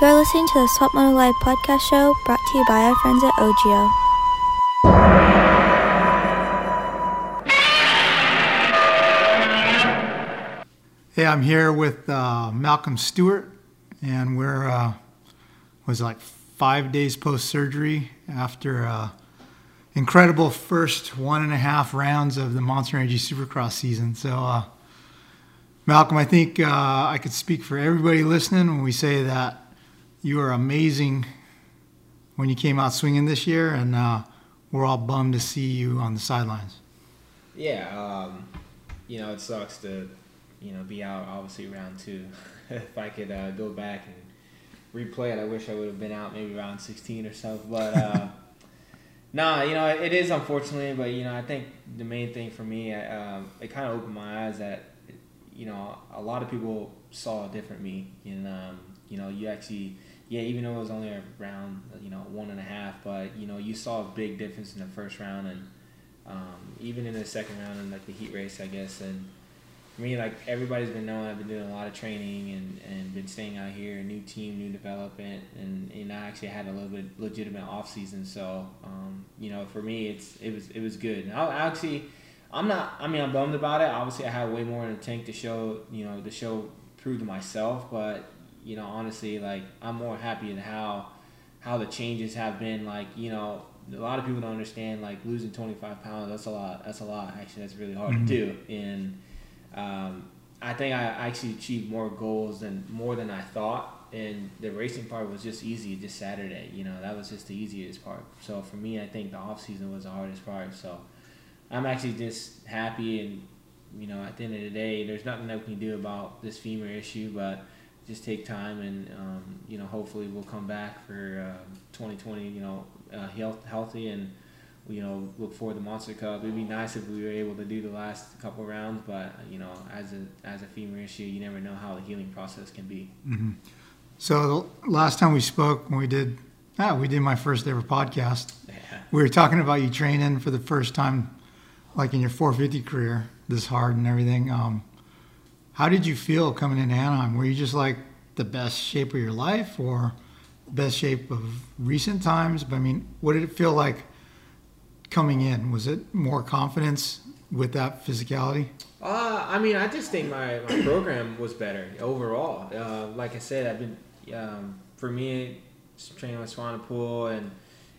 You're listening to the Swap Moto Live podcast show brought to you by our friends at OGIO. Hey, I'm here with uh, Malcolm Stewart, and we're uh, was like five days post surgery after uh, incredible first one and a half rounds of the Monster Energy Supercross season. So, uh, Malcolm, I think uh, I could speak for everybody listening when we say that you were amazing when you came out swinging this year, and uh, we're all bummed to see you on the sidelines. Yeah, um, you know, it sucks to, you know, be out obviously round two. if I could uh, go back and replay it, I wish I would have been out maybe round 16 or so. But, uh, nah, you know, it is unfortunately, but, you know, I think the main thing for me, um, it kind of opened my eyes that, you know, a lot of people saw a different me. And, um, you know, you actually, yeah, even though it was only a round, you know, one and a half, but, you know, you saw a big difference in the first round and, um, even in the second round and like the heat race, I guess. And for me, like everybody's been knowing, I've been doing a lot of training and, and been staying out here, new team, new development, and, and I actually had a little bit legitimate off season. So, um, you know, for me, it's it was it was good. And I actually, I'm not. I mean, I'm bummed about it. Obviously, I had way more in the tank to show. You know, to show prove to myself. But you know, honestly, like I'm more happy in how how the changes have been. Like you know, a lot of people don't understand like losing 25 pounds that's a lot that's a lot actually that's really hard Mhm. to do and um, i think i actually achieved more goals than more than i thought and the racing part was just easy just saturday you know that was just the easiest part so for me i think the off season was the hardest part so i'm actually just happy and you know at the end of the day there's nothing that we can do about this femur issue but just take time and um, you know hopefully we'll come back for um 2020 you know uh, health, healthy and you know look forward to the Monster Cup. It'd be nice if we were able to do the last couple rounds, but you know as a as a femur issue, you never know how the healing process can be. hmm So the last time we spoke, when we did, ah, we did my first ever podcast. Yeah. We were talking about you training for the first time, like in your 450 career, this hard and everything. Um, how did you feel coming into Anaheim? Were you just like the best shape of your life, or best shape of recent times? But I mean, what did it feel like coming in? Was it more confidence with that physicality? Uh, I mean, I just think my, my program was better overall. Uh, like I said, I've been um, for me training with Swanepoel and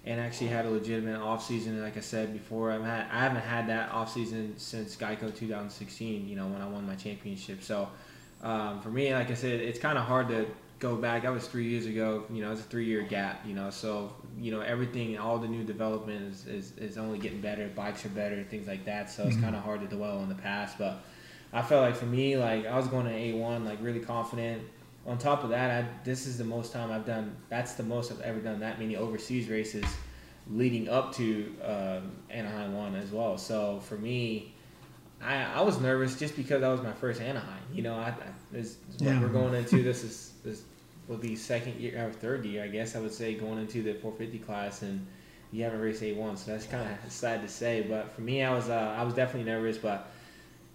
and actually had a legitimate off season. Like I said before, I've had, I haven't had that off season since Geico 2016. You know when I won my championship. So um, for me, like I said, it's kind of hard to go back. That was three years ago. You know, it's a three year gap. You know, so you know everything, all the new development is, is, is only getting better. Bikes are better, things like that. So it's Mhm. kind of hard to dwell on the past. But I felt like for me, like I was going to A one, like really confident. On top of that, I, this is the most time I've done. That's the most I've ever done that many overseas races, leading up to um, Anaheim one as well. So for me, I, I was nervous just because that was my first Anaheim. You know, I, I this Yeah. we're going into. This is this will be second year or third year, I guess I would say, going into the 450 class, and you haven't raced A1, so that's kind of sad to say. But for me, I was uh, I was definitely nervous, but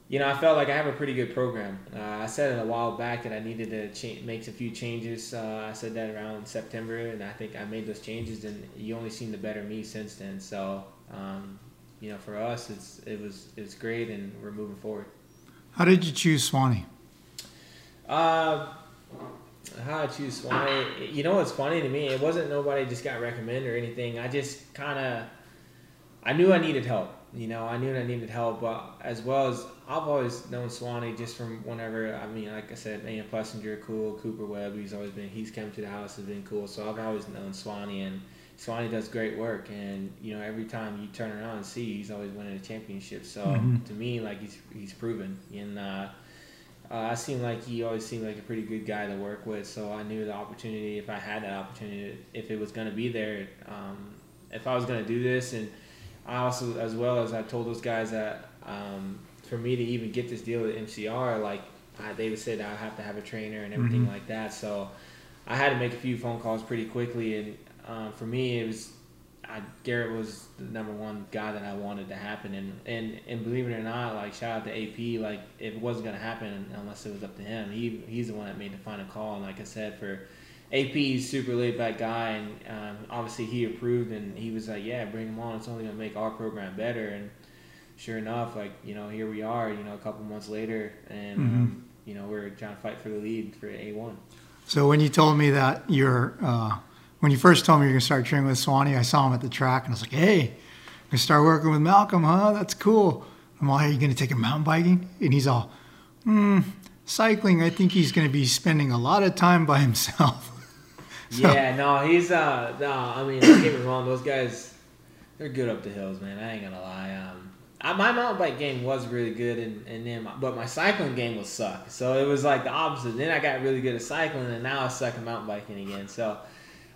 you know, I felt like I have a pretty good program. Uh, I said it a while back that I needed to cha- make a few changes. Uh, I said that around September, and I think I made those changes, and you only seen the better me since then. So, um, you know, for us, it's it was it's great, and we're moving forward. How did you choose Swanee? Uh, how I choose Swanee? You know what's funny to me? It wasn't nobody just got recommended or anything. I just kind of, I knew I needed help. You know, I knew I needed help, but as well as I've always known Swanee just from whenever. I mean, like I said, Aaron Plessinger, cool. Cooper Webb, he's always been. He's come to the house, has been cool. So I've always known Swanee, and Swanee does great work. And you know, every time you turn around and see, he's always winning a championship. So Mhm. to me, like he's he's proven. And uh, uh, I seem like he always seemed like a pretty good guy to work with, so I knew the opportunity. If I had that opportunity, if it was going to be there, um, if I was going to do this, and I also, as well as I told those guys that um, for me to even get this deal with MCR, like I, they would said I have to have a trainer and everything Mhm. like that. So I had to make a few phone calls pretty quickly, and um, for me, it was I, Garrett was the number one guy that I wanted to happen, and, and and believe it or not, like shout out to AP, like it wasn't gonna happen unless it was up to him. He he's the one that made the final call, and like I said, for AP, he's super laid back guy, and um, obviously he approved, and he was like, "Yeah, bring him on. It's only gonna make our program better." And sure enough, like you know, here we are. You know, a couple months later, and Mm-hmm. um, you know, we're trying to fight for the lead for A one. So when you told me that you're, uh, when you first told me you're gonna start training with Swanee, I saw him at the track and I was like, hey, gonna start working with Malcolm, huh? That's cool. I'm all, hey, you gonna take him mountain biking? And he's all, hmm, cycling. I think he's gonna be spending a lot of time by himself. So- Yeah, no, he's uh, no. I mean, don't get me wrong. Those guys, they're good up the hills, man. I ain't gonna lie. Um, I, my mountain bike game was really good, and and then, my, but my cycling game was suck. So it was like the opposite. Then I got really good at cycling, and now I suck at mountain biking again. So,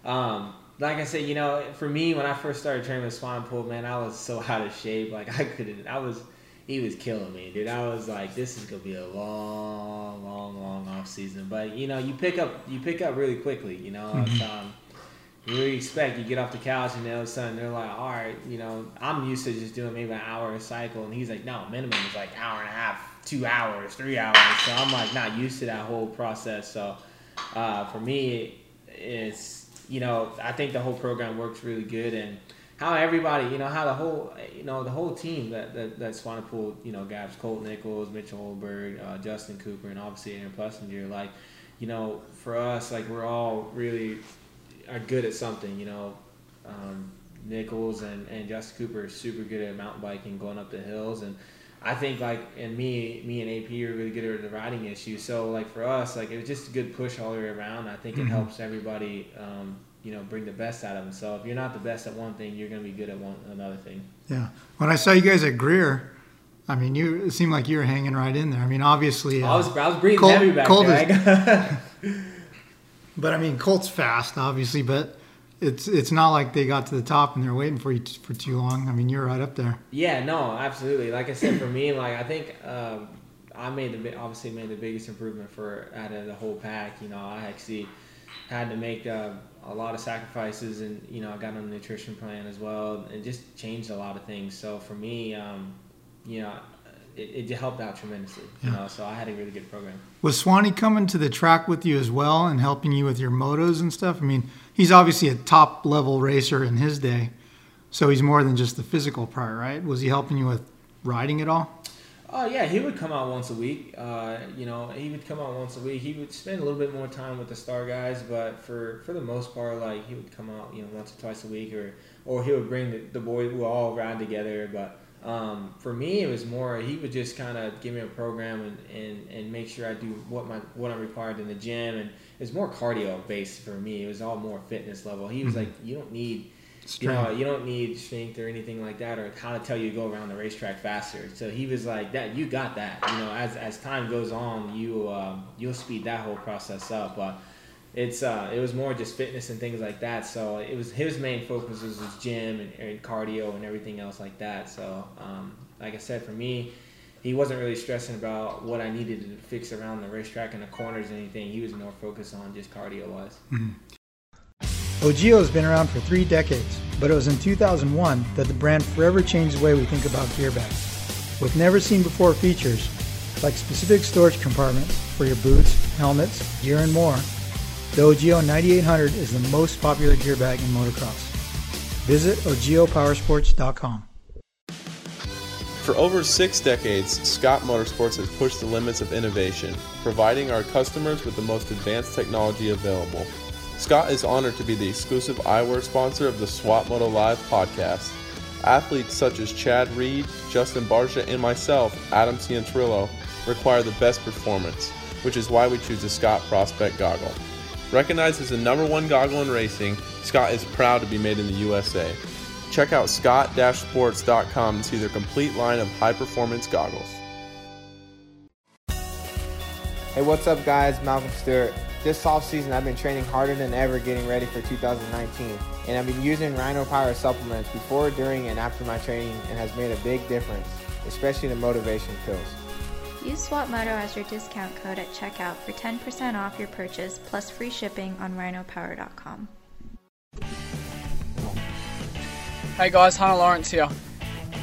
um, like I said, you know, for me, when I first started training with Swanepoel, man, I was so out of shape. Like I couldn't. I was. He was killing me, dude. I was like, this is gonna be a long, long, long off season. But you know, you pick up, you pick up really quickly. You know, it's, um, really expect you get off the couch and all of a sudden they're like, all right, you know, I'm used to just doing maybe an hour a cycle, and he's like, no, minimum is like hour and a half, two hours, three hours. So I'm like not used to that whole process. So uh, for me, it's you know, I think the whole program works really good and. How everybody, you know, how the whole, you know, the whole team that that, that Swanepoel, you know, Gabs, Colt Nichols, Mitchell Oldenburg, uh, Justin Cooper, and obviously Aaron Plessinger, like, you know, for us, like we're all really are good at something. You know, um, Nichols and, and Justin Cooper are super good at mountain biking, going up the hills, and I think like and me, me and AP are really good at the riding issue. So like for us, like it was just a good push all the way around. I think it helps everybody, um, you know, bring the best out of them. So if you're not the best at one thing, you're gonna be good at one another thing. Yeah. When I saw you guys at Greer, I mean, you it seemed like you were hanging right in there. I mean, obviously, I was uh, I was breathing Colt- heavy back Colt there. but I mean, Colt's fast, obviously, but it's it's not like they got to the top and they're waiting for you for too long. I mean, you're right up there. Yeah, no, absolutely. Like I said, for me, like I think um, I made the obviously made the biggest improvement for out of the whole pack. You know, I actually had to make uh, a lot of sacrifices, and you know, I got on a nutrition plan as well, and just changed a lot of things. So for me, um, you know, it, it helped out tremendously. You know, so I had a really good program. Was Swanee coming to the track with you as well and helping you with your motos and stuff? I mean, he's obviously a top level racer in his day, so he's more than just the physical part, right? Was he helping you with riding at all? Oh yeah, he would come out once a week. Uh, you know, he would come out once a week. He would spend a little bit more time with the star guys, but for for the most part, like he would come out, you know, once or twice a week, or or he would bring the, the boys. We all ride together. But um, for me, it was more he would just kind of give me a program and, and, and make sure I do what my what I'm required in the gym, and it's more cardio based for me. It was all more fitness level. He was like, you don't need you know, Strength. you don't need strength or anything like that, or how to tell you to go around the racetrack faster. So he was like, "That you got that." You know, as as time goes on, you um, you'll speed that whole process up. But it's uh, it was more just fitness and things like that. So it was his main focus was his gym and, and cardio and everything else like that. So um, like I said, for me. He wasn't really stressing about what I needed to fix around the racetrack and the corners and anything. He was more focused on just cardio wise. Ogio has been around for three decades, but it was in 2001 that the brand forever changed the way we think about gear bags. With never seen before features, like specific storage compartments for your boots, helmets, gear, and more, the Ogio 9800 is the most popular gear bag in motocross. Visit ogiopowersports.com. For over six decades, Scott Motorsports has pushed the limits of innovation, providing our customers with the most advanced technology available. Scott is honored to be the exclusive eyewear sponsor of the Swap Moto Live podcast. Athletes such as Chad Reed, Justin Barcia, and myself, Adam Cianciarulo, require the best performance, which is why we choose the Scott Prospect Goggle. Recognized as the number one goggle in racing, Scott is proud to be made in the USA. Check out scott-sports.com to see their complete line of high-performance goggles. Hey, what's up, guys? Malcolm Stewart. This offseason, I've been training harder than ever getting ready for 2019, and I've been using Rhino Power supplements before, during, and after my training, and has made a big difference, especially the motivation pills. Use SWAPMoto as your discount code at checkout for 10% off your purchase plus free shipping on rhinopower.com. Hey guys, Hunter Lawrence here.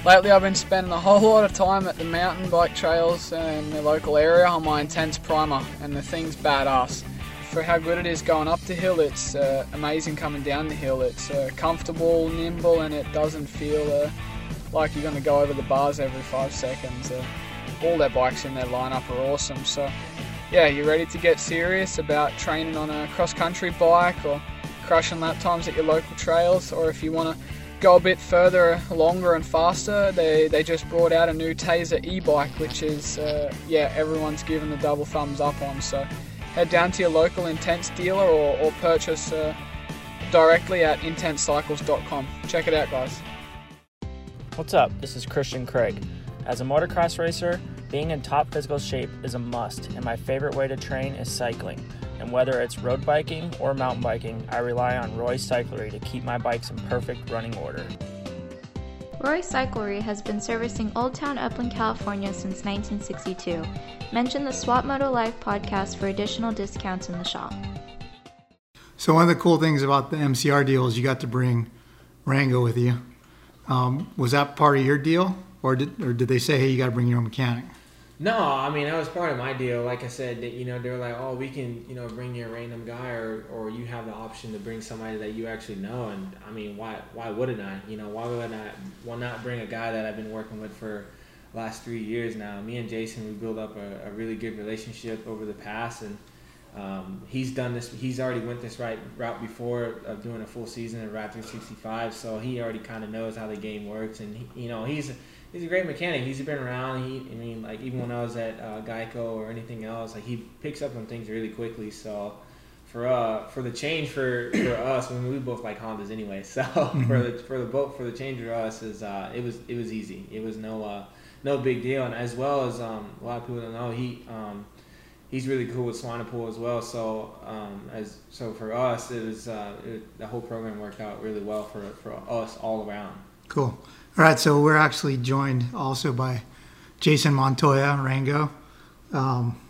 Lately, I've been spending a whole lot of time at the mountain bike trails in the local area on my intense primer, and the thing's badass. for how good it is going up the hill. It's uh, amazing coming down the hill. It's uh, comfortable, nimble, and it doesn't feel uh, like you're going to go over the bars every five seconds. All their bikes in their lineup are awesome. So, yeah, you're ready to get serious about training on a cross country bike or crushing lap times at your local trails, or if you want to go a bit further, longer and faster, they, they just brought out a new Tazer e-bike, which is, uh, yeah, everyone's given the double thumbs up on. So head down to your local Intense dealer or, or purchase uh, directly at intensecycles.com. Check it out, guys. What's up? This is Christian Craig. As a motocross racer, being in top physical shape is a must, and my favorite way to train is cycling. And whether it's road biking or mountain biking, I rely on Roy Cyclery to keep my bikes in perfect running order. Roy Cyclery has been servicing Old Town Upland, California since 1962. Mention the Swap Moto Live podcast for additional discounts in the shop. So one of the cool things about the MCR deal is you got to bring Rango with you. Um, was that part of your deal, or did or did they say, hey, you got to bring your own mechanic? No, I mean that was part of my deal. Like I said, that, you know, they were like, "Oh, we can, you know, bring you a random guy, or or you have the option to bring somebody that you actually know." And I mean, why why wouldn't I? You know, why would I? Why not bring a guy that I've been working with for last three years now? Me and Jason, we built up a, a really good relationship over the past, and um, he's done this. He's already went this right route before of doing a full season at Raptor 65, so he already kind of knows how the game works, and he, you know, he's he's a great mechanic. He's been around. He, I mean, like even when I was at uh, Geico or anything else, like he picks up on things really quickly. So for uh for the change for for us, I mean, we both like Hondas anyway. So for the for the boat for the change for us is uh it was it was easy. It was no uh no big deal, and as well as um a lot of people don't know he um. He's really cool with Swanepoel as well, so um, as so for us, it was uh, it, the whole program worked out really well for for us all around. Cool. All right, so we're actually joined also by Jason Montoya, Rango. Um,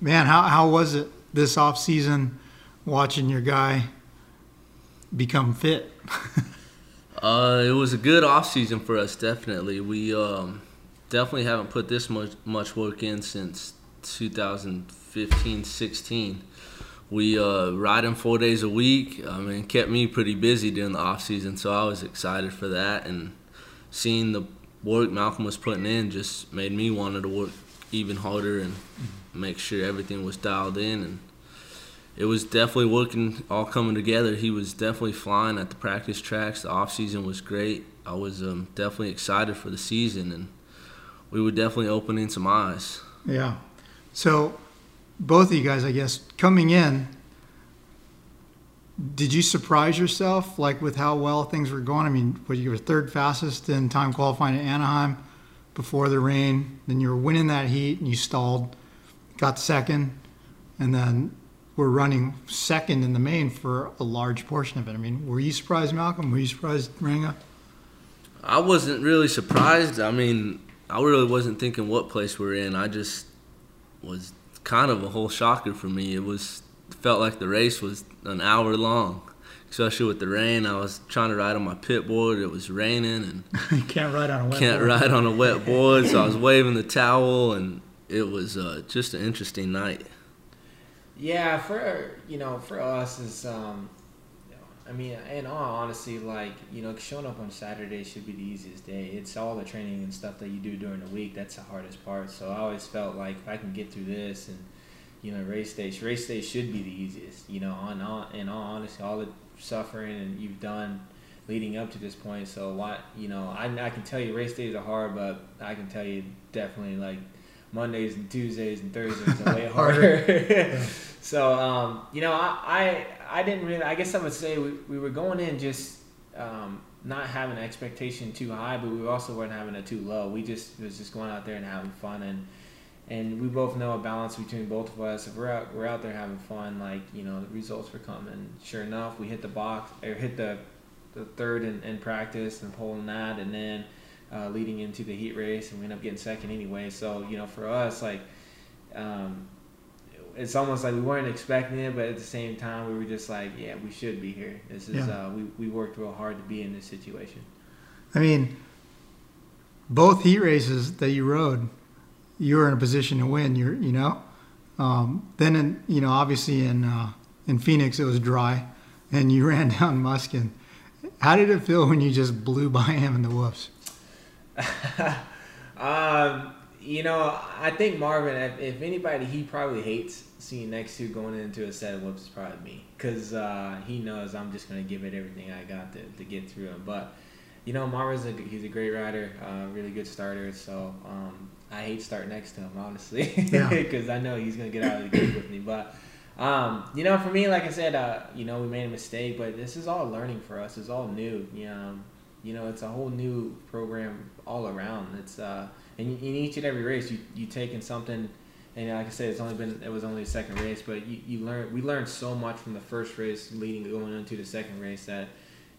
man, how, how was it this off season watching your guy become fit? Uh, it was a good off season for us. Definitely, we um, definitely haven't put this much much work in since 2015, 16. We uh, riding four days a week. I mean, kept me pretty busy during the off season, so I was excited for that. And seeing the work Malcolm was putting in just made me wanted to work even harder and make sure everything was dialed in. And it was definitely working, all coming together. He was definitely flying at the practice tracks. The off season was great. I was um, definitely excited for the season, and we were definitely opening some eyes. Yeah. So, both of you guys, I guess, coming in, did you surprise yourself, like with how well things were going? I mean, what you were third fastest in time qualifying at Anaheim before the rain. Then you were winning that heat, and you stalled, got second, and then were running second in the main for a large portion of it. I mean, were you surprised, Malcolm? Were you surprised, Rango? I wasn't really surprised. I mean, I really wasn't thinking what place we're in. I just was kind of a whole shocker for me. It was felt like the race was an hour long, especially with the rain. I was trying to ride on my pit board. It was raining and you can't ride on a wet can't board. ride on a wet board, so I was waving the towel, and it was uh, just an interesting night. Yeah, for you know, for us is um, I mean, in all honesty, like you know, showing up on Saturday should be the easiest day. It's all the training and stuff that you do during the week that's the hardest part. So I always felt like if I can get through this and you know, race day, race day should be the easiest. You know, on all in all honesty, all the suffering and you've done leading up to this point. So a lot you know, I I can tell you race days are hard, but I can tell you definitely like Mondays and Tuesdays and Thursdays are way harder. so um, you know, I, I I didn't really. I guess I would say we, we were going in just um, not having an expectation too high, but we also weren't having it too low. We just was just going out there and having fun and. And we both know a balance between both of us. If we're out, we're out there having fun, like you know, the results were coming. Sure enough, we hit the box or hit the, the third in, in practice and pulling that, and then uh, leading into the heat race, and we ended up getting second anyway. So you know, for us, like, um, it's almost like we weren't expecting it, but at the same time, we were just like, yeah, we should be here. This is Yeah. uh, we we worked real hard to be in this situation. I mean, both heat races that you rode, you were in a position to win. You're, you know, Um, then, in, you know, obviously in uh, in Phoenix it was dry, and you ran down Musquin. How did it feel when you just blew by him in the whoops? um, you know, I think Marvin, if, if, anybody, he probably hates seeing next to going into a set of whoops is probably me, because uh, he knows I'm just gonna give it everything I got to, to get through him. But you know, Marvin's a, he's a great rider, uh, really good starter. So um, I hate starting next to him, honestly, because yeah. I know he's gonna get out of the game with me. But um, you know, for me, like I said, uh, you know, we made a mistake, but this is all learning for us. It's all new. You know, you know, it's a whole new program all around. It's uh, and in each and every race, you you taking something. And like I said, it's only been it was only the second race, but you, you learn we learned so much from the first race leading going into the second race that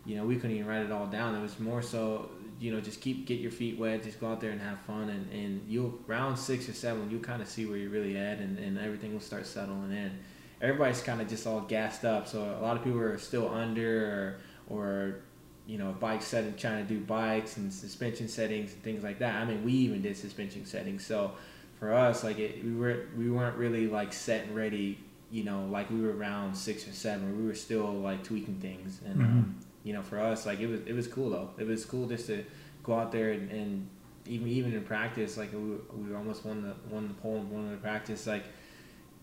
you know we couldn't even write it all down. It was more so you know, just keep get your feet wet, just go out there and have fun, and and you'll round six or seven, you'll kind of see where you're really at, and, and everything will start settling in. Everybody's kind of just all gassed up, so a lot of people are still under or or you know bike setting, trying to do bikes and suspension settings and things like that. I mean, we even did suspension settings, so for us, like it, we were we weren't really like set and ready. You know, like we were around six or seven. We were still like tweaking things, and mm-hmm. um, you know, for us, like it was it was cool though. It was cool just to go out there and, and even even in practice, like we, we almost won the won the pole and won the practice. Like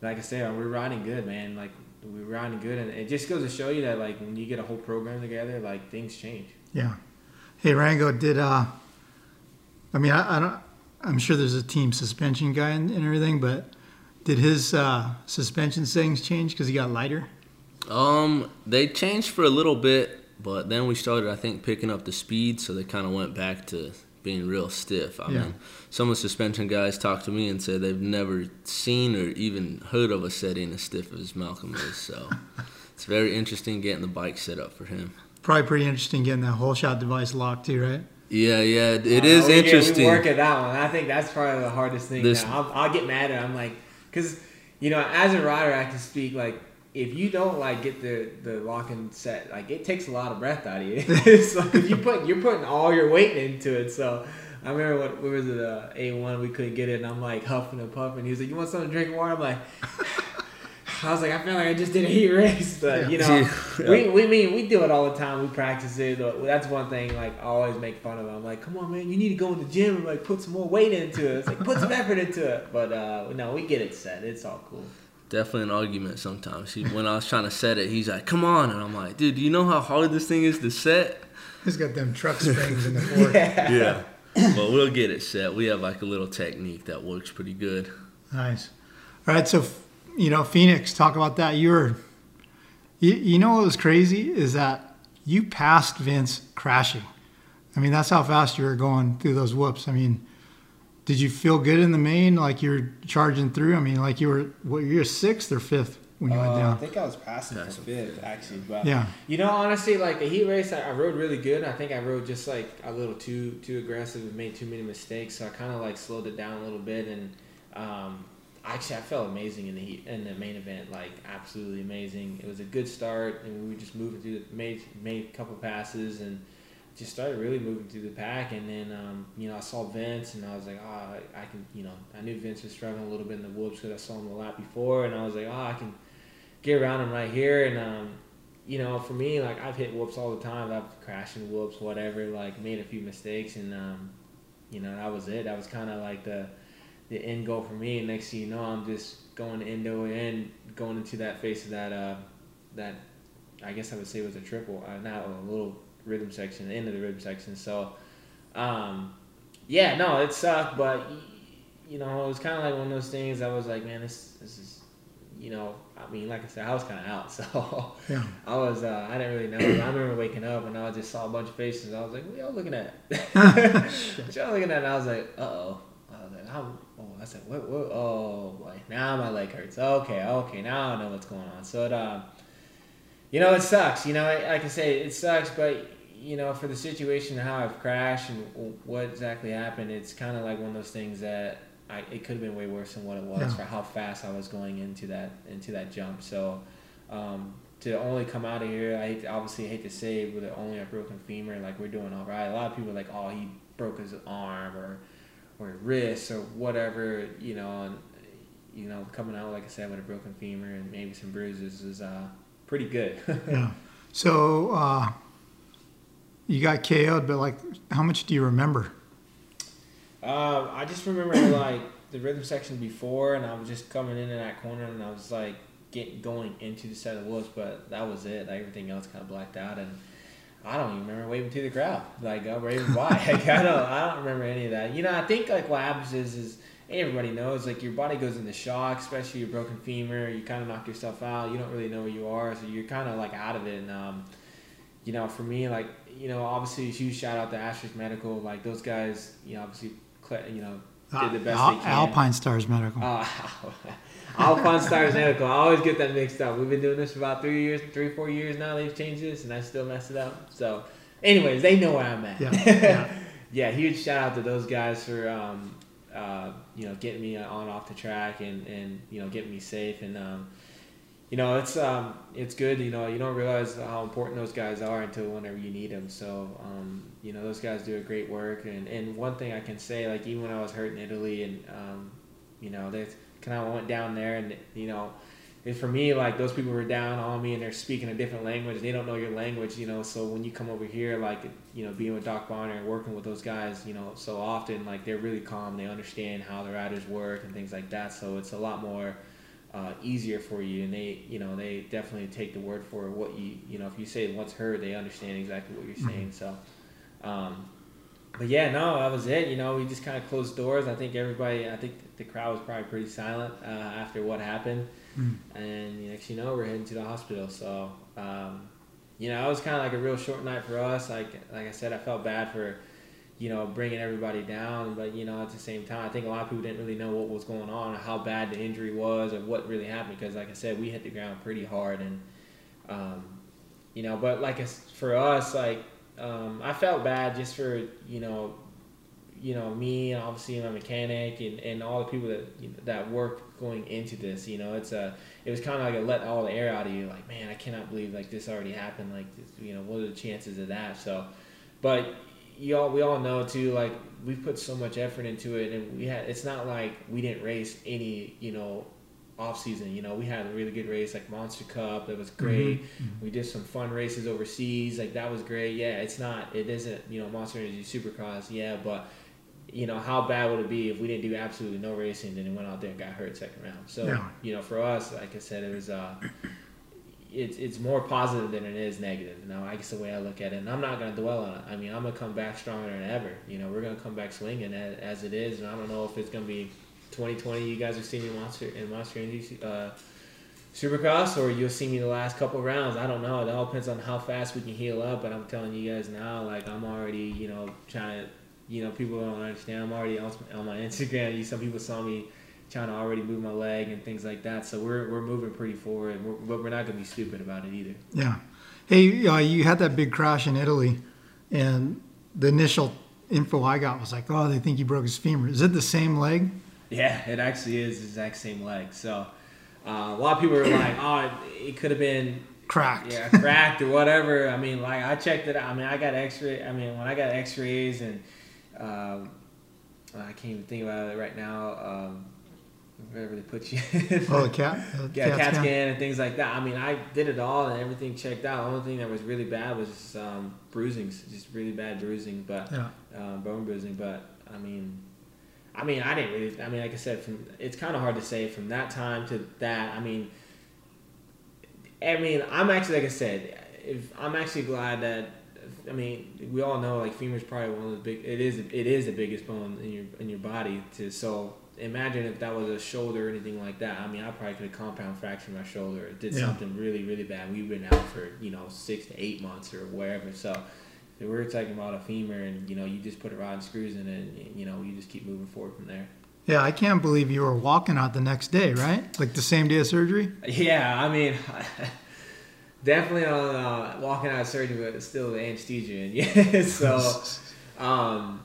like I said, we're riding good, man. Like we're riding good, and it just goes to show you that like when you get a whole program together, like things change. Yeah. Hey Rango, did uh, I mean I, I don't. I'm sure there's a team suspension guy and, and everything, but did his uh, suspension settings change because he got lighter? Um, they changed for a little bit but then we started, I think, picking up the speed, so they kind of went back to being real stiff. I yeah. mean, some of the suspension guys talked to me and said they've never seen or even heard of a setting as stiff as Malcolm is. So it's very interesting getting the bike set up for him. Probably pretty interesting getting that holeshot device locked too, right? Yeah, yeah, it uh, is we interesting. Get, we work at that one. I think that's probably the hardest thing. This, I'll, I'll, get mad at. It. I'm like, because you know, as a rider, I can speak like if you don't like get the the lock locking set, like it takes a lot of breath out of you. so if you put you're putting all your weight into it. So I remember what, what was it uh, A one we couldn't get it, and I'm like huffing and puffing. He was like, "You want something to drink water?" I'm like. I was like, I feel like I just did a heat race, but you know, yeah. we, we mean we do it all the time. We practice it. That's one thing. Like I always make fun of it. I'm like, come on, man, you need to go in the gym and like put some more weight into it. It's like put some effort into it. But uh, no, we get it set. It's all cool definitely an argument sometimes. He, when I was trying to set it, he's like, "Come on," and I'm like, "Dude, do you know how hard this thing is to set?" He's got them truck springs in the fork. yeah. yeah. But we'll get it set. We have like a little technique that works pretty good. Nice. All right, so you know, Phoenix, talk about that. You were, you, you know, what was crazy is that you passed Vince crashing. I mean, that's how fast you were going through those whoops. I mean, did you feel good in the main, like you're charging through? I mean, like you were, what, you're sixth or fifth when you uh, went down? I think I was passing for fifth, actually. But yeah, you know, honestly, like the heat race, I, I, rode really good. I think I rode just like a little too too aggressive and made too many mistakes. So I kind of like slowed it down a little bit, and um, actually, I felt amazing in the heat in the main event, like absolutely amazing. It was a good start, and we were just moving through, the, made made a couple passes and just started really moving through the pack. And then, um, you know, I saw Vince and I was like, oh, I, can, you know, I knew Vince was struggling a little bit in the whoops because I saw him a lot before. And I was like, oh, I can get around him right here. And, um, you know, for me, like, I've hit whoops all the time. I've crashed in whoops, whatever, like, made a few mistakes. And, um, you know, that was it. That was kind of like the, the end goal for me. And next thing you know, I'm just going endo and going into that face of that, uh, that, I guess I would say was a triple, uh, not a little rhythm section, the end of the rhythm section. So, um, yeah, no, it sucked, but you know, it was kind of like one of those things. I was like, man, this this is, you know, I mean, like I said, I was kind of out, so yeah. I was, uh, I didn't really know. I remember waking up and I just saw a bunch of faces. I was like, what y'all looking at? what y'all looking at? And I was like, uh oh. I was like. Oh, I said, what? What? Oh boy, now my leg hurts. Okay, okay, now I know what's going on. So it, uh, you know, it sucks. You know, like I can say, it sucks, but you know, for the situation how I've crashed and what exactly happened, it's kind of like one of those things that I, it could have been way worse than what it was yeah. for how fast I was going into that into that jump. So um, to only come out of here, I obviously hate to say, with only a broken femur, like we're doing all right. A lot of people are like, oh, he broke his arm or or wrist or whatever, you know, and you know, coming out like I said with a broken femur and maybe some bruises is uh, pretty good. yeah. So uh, you got KO'd, but like, how much do you remember? Uh, I just remember like the rhythm section before, and I was just coming in in that corner, and I was like get going into the set of whoops, but that was it. Like, everything else kind of blacked out, and I don't even remember waving to the crowd, like uh, waving like, I don't, I don't remember any of that. You know, I think like what happens is, is everybody knows like your body goes into shock, especially your broken femur. You kind of knock yourself out. You don't really know where you are, so you're kind of like out of it. And um, you know, for me, like you know, obviously, huge shout out to Asterisk Medical. Like those guys, you know, obviously, you know, did the best Al- they can. Alpine Stars Medical. Uh, Alpine Stars Medical. I always get that mixed up. We've been doing this for about three years, three, four years now. They've changed this, and I still mess it up. So, anyways, they know where I'm at. Yeah, yeah. yeah, huge shout out to those guys for um, uh, you know getting me on off the track and and you know getting me safe and um, you know it's um, it's good. You know you don't realize how important those guys are until whenever you need them. So um, you know those guys do a great work. And and one thing I can say, like even when I was hurt in Italy and um, you know they kind of went down there and you know and for me like those people were down on me and they're speaking a different language they don't know your language you know so when you come over here like you know being with doc Bodnar and working with those guys you know so often like they're really calm they understand how the riders work and things like that so it's a lot more uh, easier for you and they you know they definitely take the word for what you you know if you say what's heard they understand exactly what you're saying so um, but yeah, no, that was it. You know, we just kind of closed doors. I think everybody, I think the crowd was probably pretty silent uh, after what happened. Mm. And next you know, we're heading to the hospital. So, um, you know, it was kind of like a real short night for us. Like, like I said, I felt bad for, you know, bringing everybody down. But you know, at the same time, I think a lot of people didn't really know what was going on, or how bad the injury was, or what really happened. Because, like I said, we hit the ground pretty hard, and um, you know, but like for us, like um, I felt bad just for you know, you know me and obviously my mechanic and, and all the people that you know, that work going into this. You know, it's a it was kind of like a let all the air out of you. Like man, I cannot believe like this already happened. Like you know, what are the chances of that? So, but you all we all know too. Like we put so much effort into it, and we had. It's not like we didn't race any you know off season. You know, we had a really good race like Monster Cup that was great. Mm-hmm. We did some fun races overseas, like that was great. Yeah, it's not, it isn't, you know, Monster Energy Supercross. Yeah, but you know, how bad would it be if we didn't do absolutely no racing and then went out there and got hurt second round? So, Yeah. you know, for us, like I said, it was. uh it's, it's more positive than it is negative. Now, I guess the way I look at it, and I'm not to dwell on it. I mean, I'm to come back stronger than ever. You know, we're to come back swinging as, as it is, and I don't know if it's to be 2020. You guys are seeing me Monster in Monster Energy uh, Supercross, or you'll see me the last couple rounds. I don't know. It all depends on how fast we can heal up. But I'm telling you guys now, like I'm already, you know, trying to, you know, people don't understand. I'm already on, on my Instagram. You, some people saw me trying to already move my leg and things like that. So we're we're moving pretty forward, we're, but we're not gonna be stupid about it either. Yeah. Hey, uh, you had that big crash in Italy, and the initial info I got was like, oh, they think you broke his femur. Is it the same leg? Yeah, it actually is the exact same leg. So uh, a lot of people were like, oh, it, it could have been Cracked. yeah cracked or whatever. I mean, like I checked it. out. I mean, I got X-ray. I mean, when I got X-rays and um, I can't even think about it right now. Um, they put you. in. Oh, the cat. yeah, CAT scan. and things like that. I mean, I did it all and everything checked out. The only thing that was really bad was um, bruisings, just really bad bruising, but Yeah. uh, bone bruising. But I mean, I mean, I didn't really. I mean, like I said, from it's kind of hard to say from that time to that. I mean, I mean, I'm actually like I said, if I'm actually glad that. I mean, we all know like femur's probably one of the big. It is. It is the biggest bone in your in your body. To so imagine if that was a shoulder or anything like that. I mean, I probably could have compound fractured my shoulder. It did Yeah. something really really bad. We've been out for you know six to eight months or wherever. So we're talking about a femur, and you know you just put a rod and screws in it, and you know you just keep moving forward from there. Yeah, I can't believe you were walking out the next day, right? Like the same day of surgery? Yeah, I mean, definitely on uh, walking out of surgery, but still the anesthesia. And yeah, so um,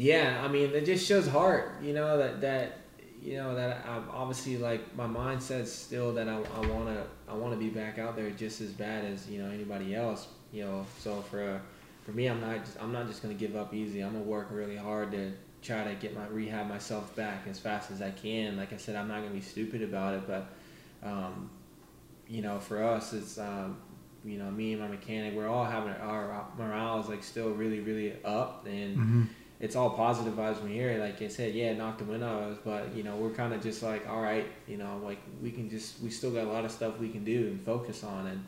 yeah, I mean, it just shows heart. You know that that you know that I'm obviously like my mindset's still that I, wanna I wanna be back out there just as bad as you know anybody else. You know, so for for me, I'm not just, I'm not just gonna give up easy. I'm gonna work really hard to try to get my rehab myself back as fast as I can. Like I said, I'm not gonna be stupid about it, but um, you know, for us, it's um, you know, me and my mechanic, we're all having our morale is like still really, really up, and Mhm. It's all positive vibes from here. Like I said, yeah, knocked the wind out of us, but you know, we're kind of just like, all right, you know, like we can just, we still got a lot of stuff we can do and focus on, and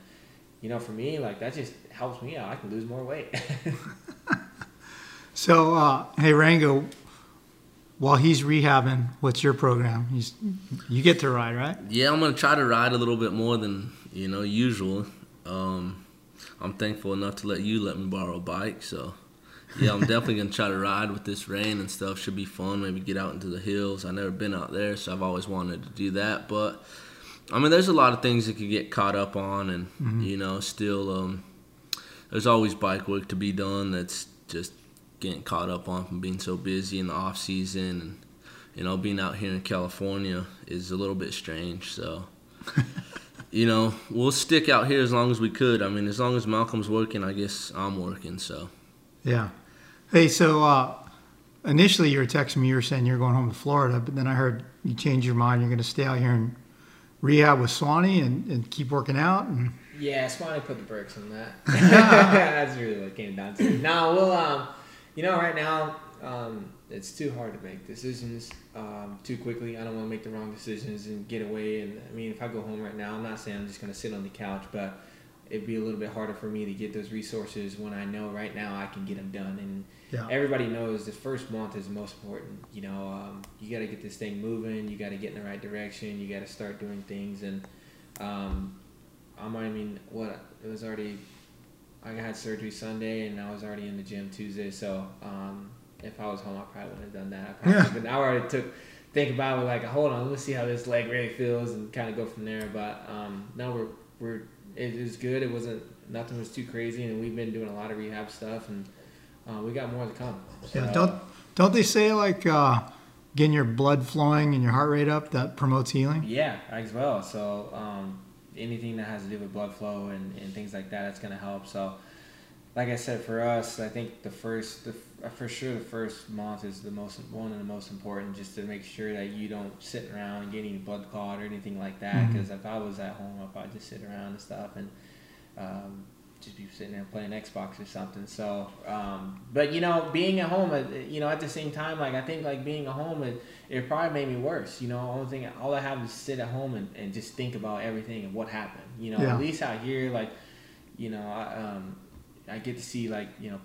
you know, for me, like that just helps me out. I can lose more weight. So, uh, hey, Rango, while he's rehabbing, what's your program? He's, you get to ride, right? Yeah, I'm gonna try to ride a little bit more than you know usual. Um, I'm thankful enough to let you let me borrow a bike, so yeah, I'm definitely gonna try to ride with this rain and stuff. Should be fun. Maybe get out into the hills. I've never been out there, so I've always wanted to do that. But I mean, there's a lot of things that could get caught up on, and you know, still um, there's always bike work to be done. That's just getting caught up on from being so busy in the off season and you know being out here in california is a little bit strange so you know we'll stick out here as long as we could i mean as long as malcolm's working i guess i'm working so Yeah. Hey, so uh, initially you were texting me, you were saying you're going home to Florida, but then I heard you changed your mind. You're going to stay out here and rehab with Swanee and, and keep working out. And Yeah, Swanee put the brakes on that. That's really what it came down to. No, well, um, you know, right now, um, it's too hard to make decisions um, too quickly. I don't want to make the wrong decisions and get away. And I mean, if I go home right now, I'm not saying I'm just going to sit on the couch, but it'd be a little bit harder for me to get those resources when I know right now I can get them done. And Yeah. everybody knows the first month is the most important. You know, um, you got to get this thing moving. You got to get in the right direction. You got to start doing things. And um, I'm, I mean, what it was already. I had surgery Sunday, and I was already in the gym Tuesday. So um, if I was home, I probably wouldn't have done that. I probably Yeah. been- I already took think about it like, hold on, let's see how this leg really feels, and kind of go from there. But um, no, we're we're it was good. It wasn't nothing was too crazy, and we've been doing a lot of rehab stuff, and uh, we got more to come. yeah, don't don't they say like uh, getting your blood flowing and your heart rate up that promotes healing? Yeah, as well. So um, anything that has to do with blood flow and, and things like that, it's going to help. So, like I said, for us, I think the first, the, for sure, the first month is the most one of the most important, just to make sure that you don't sit around and get any blood clot or anything like that. Because if I was at home, if I'd just sit around and stuff and. Um, just be sitting there playing Xbox or something. So, um, but you know, being at home, uh, you know, at the same time, like I think like being at home, it, it probably made me worse. You know, only thing, all I have is sit at home and, and just think about everything and what happened. You know, Yeah. at least out here, like, you know, I, um, I get to see like you know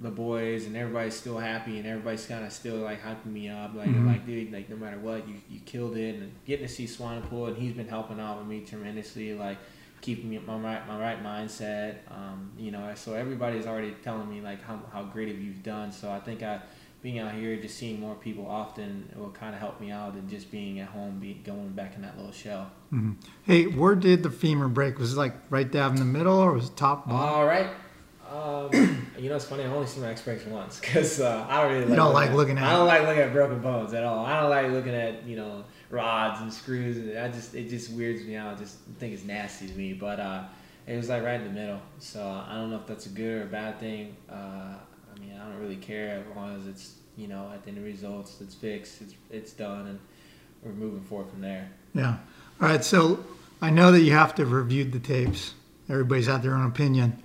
the boys and everybody's still happy and everybody's kind of still like hyping me up like Mhm. like dude like no matter what you, you killed it and getting to see Swanepoel and he's been helping out with me tremendously like keeping me my right my right mindset um, you know so everybody's already telling me like how, how great of you've done so I think I being out here just seeing more people often will kind of help me out than just being at home be going back in that little shell Mhm. Hey, where did the femur break? Was it like right down in the middle or was it top bottom? all right um, you know, it's funny. I only see my ex once because uh, I don't really. Like don't like looking at I don't like looking at broken bones at all. I don't like looking at you know rods and screws. And I just it just weirds me out. I just think it's nasty to me. But uh, it was like right in the middle. So I don't know if that's a good or a bad thing. Uh, I mean, I don't really care as long as it's you know at the end of the results, it's fixed, it's it's done, and we're moving forward from there. Yeah. All right. So I know that you have to have reviewed the tapes. Everybody's had their own opinion.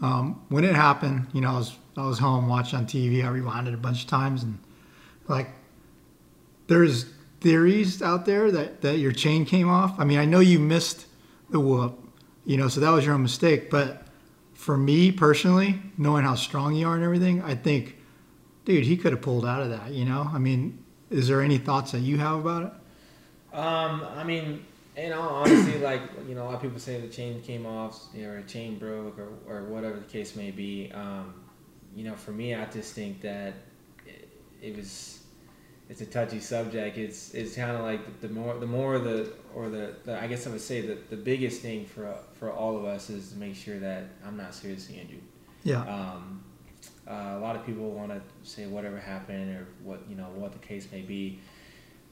Um, when it happened, you know, I was I was home watching on TV. I rewound it a bunch of times, and like, there's theories out there that that your chain came off. I mean, I know you missed the whoop, you know, so that was your own mistake. But for me personally, knowing how strong you are and everything, I think, dude, he could have pulled out of that. You know, I mean, is there any thoughts that you have about it? Um, I mean, in honestly, like you know, a lot of people say the chain came off, or a chain broke, or or whatever the case may be. Um, you know, for me, I just think that it, it was it's a touchy subject. It's it's kind of like the more the more the or the, the I guess I would say that the biggest thing for for all of us is to make sure that I'm not seriously injured. Yeah. Um, uh, a lot of people want to say whatever happened or what you know what the case may be.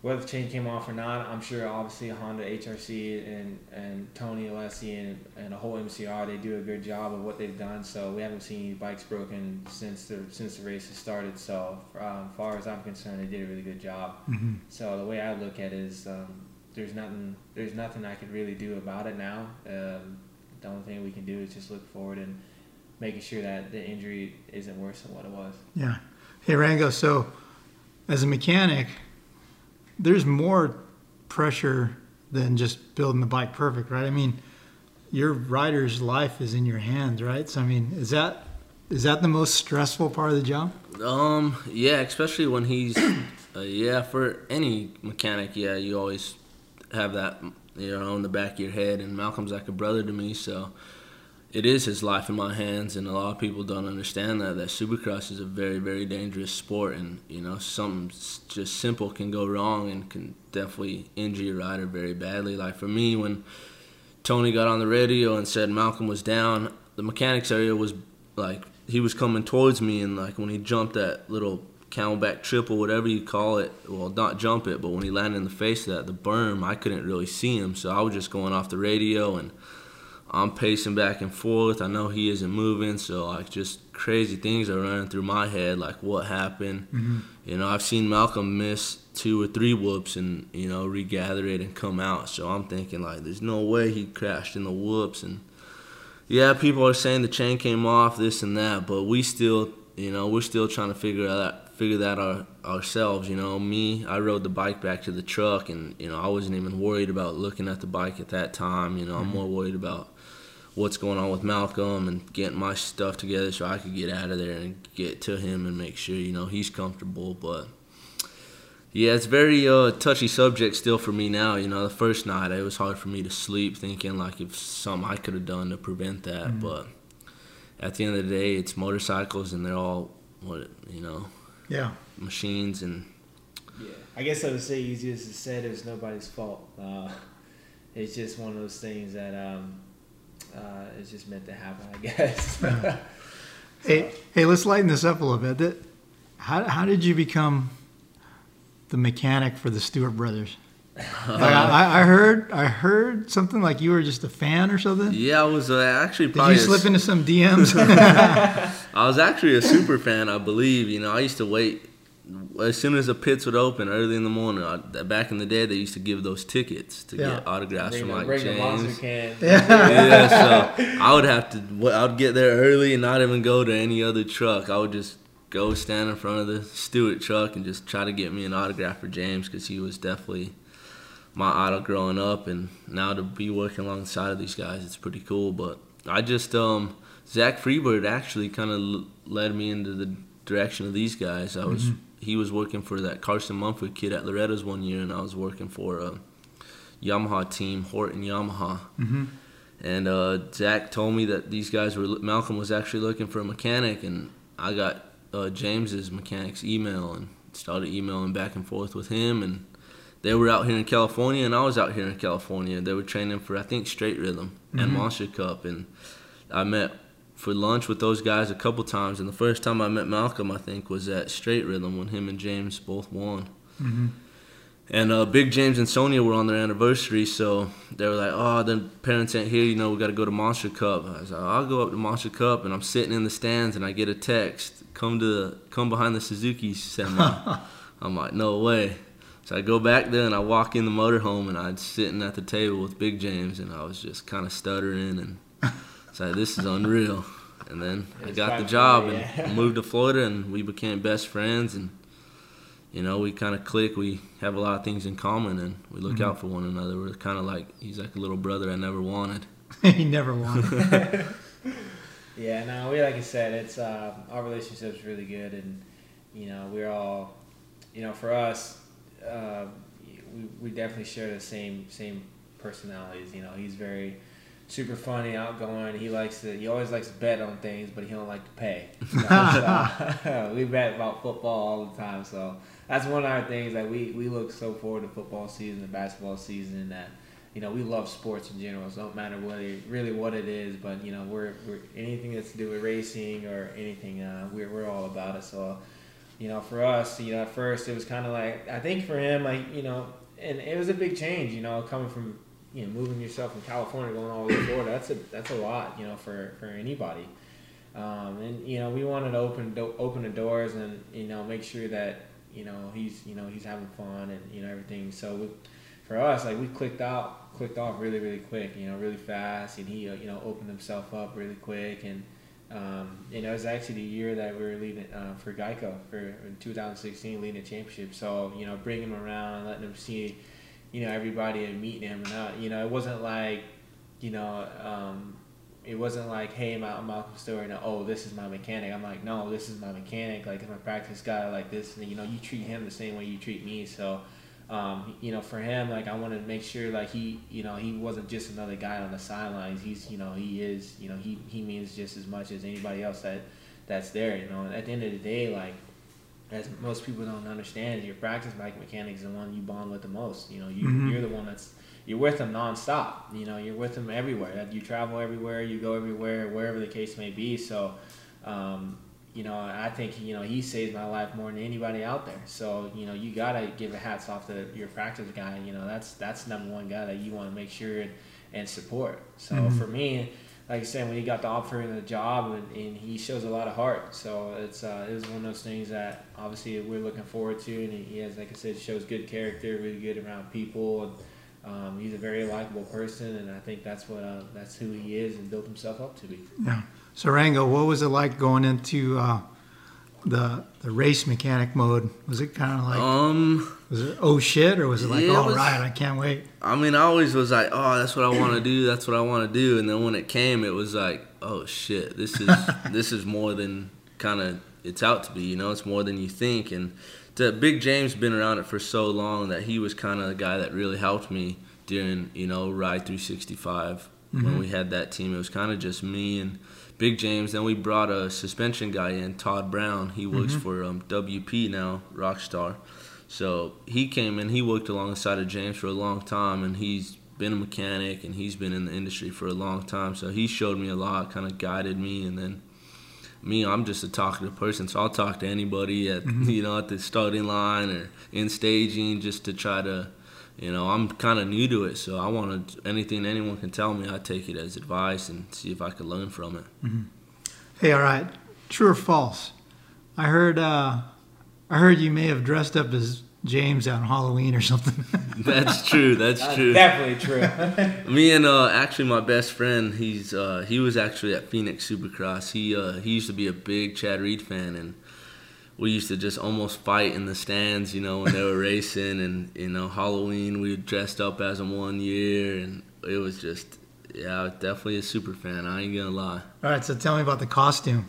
Whether the chain came off or not, I'm sure obviously Honda, HRC, and and Tony Alessi and, and the whole MCR they do a good job of what they've done. So we haven't seen any bikes broken since the since the race has started. So um, as far as I'm concerned, they did a really good job. Mm-hmm. So the way I look at it is um, there's nothing there's nothing I could really do about it now. Um, the only thing we can do is just look forward and making sure that the injury isn't worse than what it was. Yeah. Hey Rango, so as a mechanic, there's more pressure than just building the bike perfect, right? I mean, your rider's life is in your hands, right? So I mean, is that is that the most stressful part of the job? Um, yeah, especially when he's, uh, yeah, for any mechanic, yeah, you always have that, you know, in the back of your head. And Malcolm's like a brother to me, so it is his life in my hands. And a lot of people don't understand that that Supercross is a very, very dangerous sport, and you know, something just simple can go wrong and can definitely injure your rider very badly. Like for me, when Tony got on the radio and said Malcolm was down, the mechanics area was like he was coming towards me, and like when he jumped that little camelback triple, whatever you call it, well, not jump it, but when he landed in the face of that, the berm, I couldn't really see him, so I was just going off the radio and I'm pacing back and forth. I know he isn't moving, so like just crazy things are running through my head, like what happened. Mm-hmm. You know, I've seen Malcolm miss two or three whoops and you know regather it and come out. So I'm thinking like, there's no way he crashed in the whoops. And yeah, people are saying the chain came off, this and that, but we still, you know, we're still trying to figure out figure that our, ourselves. You know, me, I rode the bike back to the truck, and you know, I wasn't even worried about looking at the bike at that time. You know, I'm mm-hmm. more worried about what's going on with Malcolm and getting my stuff together so I could get out of there and get to him and make sure you know he's comfortable. But yeah, it's very uh, touchy subject still for me now. You know, the first night it was hard for me to sleep, thinking like if something I could have done to prevent that. But at the end of the day, it's motorcycles and they're all what you know Yeah. machines and Yeah, I guess I would say easiest to say it's nobody's fault. Uh, it's just one of those things that um, uh, it's just meant to happen, I guess. Hey, hey, let's lighten this up a little bit. How how did you become the mechanic for the Stewart brothers? Like, I, I heard I heard something like you were just a fan or something. yeah, I was uh, actually Did probably you a slip into some DMs? I was actually a super fan, I believe. You know, I used to wait as soon as the pits would open early in the morning. I, back in the day, they used to give those tickets to Yeah. get autographs bring from the, like bring the James. can. yeah, so I would have to. I would get there early and not even go to any other truck. I would just go stand in front of the Stewart truck and just try to get me an autograph for James because he was definitely my idol growing up, and now to be working alongside of these guys, it's pretty cool. But I just um Zach Freebird actually kind of l- led me into the direction of these guys. I was he was working for that Carson Mumford kid at Loretta's one year, and I was working for a Yamaha team, Horton Yamaha. And uh, Zach told me that these guys were Malcolm was actually looking for a mechanic, and I got uh, James's mechanic's email and started emailing back and forth with him. And they were out here in California, and I was out here in California. They were training for I think Straight Rhythm and Monster Cup, and I met for lunch with those guys a couple times. And the first time I met Malcolm, I think, was at Straight Rhythm when him and James both won. And uh, Big James and Sonia were on their anniversary, so they were like, "Oh, the parents ain't here. You know, we got to go to Monster Cup." I was like, "I'll go up to Monster Cup," and I'm sitting in the stands, and I get a text, "Come to come behind the Suzuki semi." I'm like, "No way!" So I go back there and I walk in the motorhome, and I'm sitting at the table with Big James, and I was just kind of stuttering, and it's like, "This is unreal." And then I got the job yeah. and moved to Florida, and we became best friends, and you know, we kind of click. We have a lot of things in common, and we look out for one another. We're kind of like he's like a little brother I never wanted. he never wanted. Yeah, no, we like I said, it's uh, our relationship's really good, and you know, we're all, you know, for us, uh, we, we definitely share the same same personalities. You know, he's very super funny, outgoing. He likes to, he always likes to bet on things, but he don't like to pay. You know, so, we bet about football all the time, so that's one of our things that we we look so forward to football season and basketball season that you know, we love sports in general. So it don't matter what it, really what it is, but you know, we're, we're anything that's to do with racing or anything, uh, we're we're all about it. So you know, for us, you know, at first it was kind of like I think for him, like you know, and it was a big change, you know, coming from you know moving yourself from California going all the way to Florida. That's a that's a lot, you know, for for anybody. Um, and you know, we wanted to open do- open the doors and you know make sure that you know he's you know he's having fun and you know everything. So we, for us, like we clicked out, clicked off really really quick, you know, really fast, and he uh, you know opened himself up really quick and. Um, know, it was actually the year that we were leading uh, for Geico for in 2016, leading the championship. So you know, bringing him around, letting him see, you know, everybody and meeting him, and not, you know, it wasn't like, you know, um, it wasn't like, hey, I'm Malcolm Stewart, and oh, this is my mechanic. I'm like, no, this is my mechanic. Like, my practice guy, like this. And, you know, you treat him the same way you treat me. So, um, you know, for him, like, I wanted to make sure, like, he, you know, he wasn't just another guy on the sidelines. He's, you know, he is, you know, he, he means just as much as anybody else that that's there. You know, and at the end of the day, like, as most people don't understand, your practice bike mechanic is the one you bond with the most. You know, you, Mhm. you're the one that's you're with them nonstop. You know, you're with them everywhere. You travel everywhere, you go everywhere, wherever the case may be. So, um, you know, I think you know he saved my life more than anybody out there. So, you know, you gotta give a hats off to your practice guy. You know, that's that's number one guy that you want to make sure and, and support. So Mhm. for me, like I said, when he got the offer and the job, and, and he shows a lot of heart. So it's uh, it was one of those things that obviously we're looking forward to, and he has, like I said, shows good character, really good around people, and um, he's a very likable person, and I think that's what uh, that's who he is, and built himself up to be. Yeah. So Rango, what was it like going into uh, the the race mechanic mode? Was it kind of like Um, was it oh shit or was it like Yeah, all right, I can't wait? I mean, I always was like, oh, that's what I want to do. That's what I want to do. And then when it came, it was like, oh shit, this is this is more than kind of it's out to be. You know, it's more than you think. And the Big James been around it for so long that he was kind of the guy that really helped me during you know Ride 365 when Mhm. we had that team. It was kind of just me and Big James. Then we brought a suspension guy in, Todd Brown. He works Mhm. for um, WP now, Rockstar. So he came in, he worked alongside of James for a long time, and he's been a mechanic and he's been in the industry for a long time. So he showed me a lot, kind of guided me, and then me, I'm just a talkative person, so I'll talk to anybody at Mhm. you know at the starting line or in staging just to try to, you know, I'm kind of new to it, so I want to anything anyone can tell me, I take it as advice and see if I can learn from it. Hey, all right, true or false? I heard uh, I heard you may have dressed up as James on Halloween or something. That's true. That's That's true. definitely true. Me and uh, actually my best friend, he's uh, he was actually at Phoenix Supercross. He uh, he used to be a big Chad Reed fan, and we used to just almost fight in the stands, you know, when they were racing. And you know, Halloween we dressed up as him one year, and it was just yeah, definitely a super fan. I ain't gonna lie. all right, so tell me about the costume.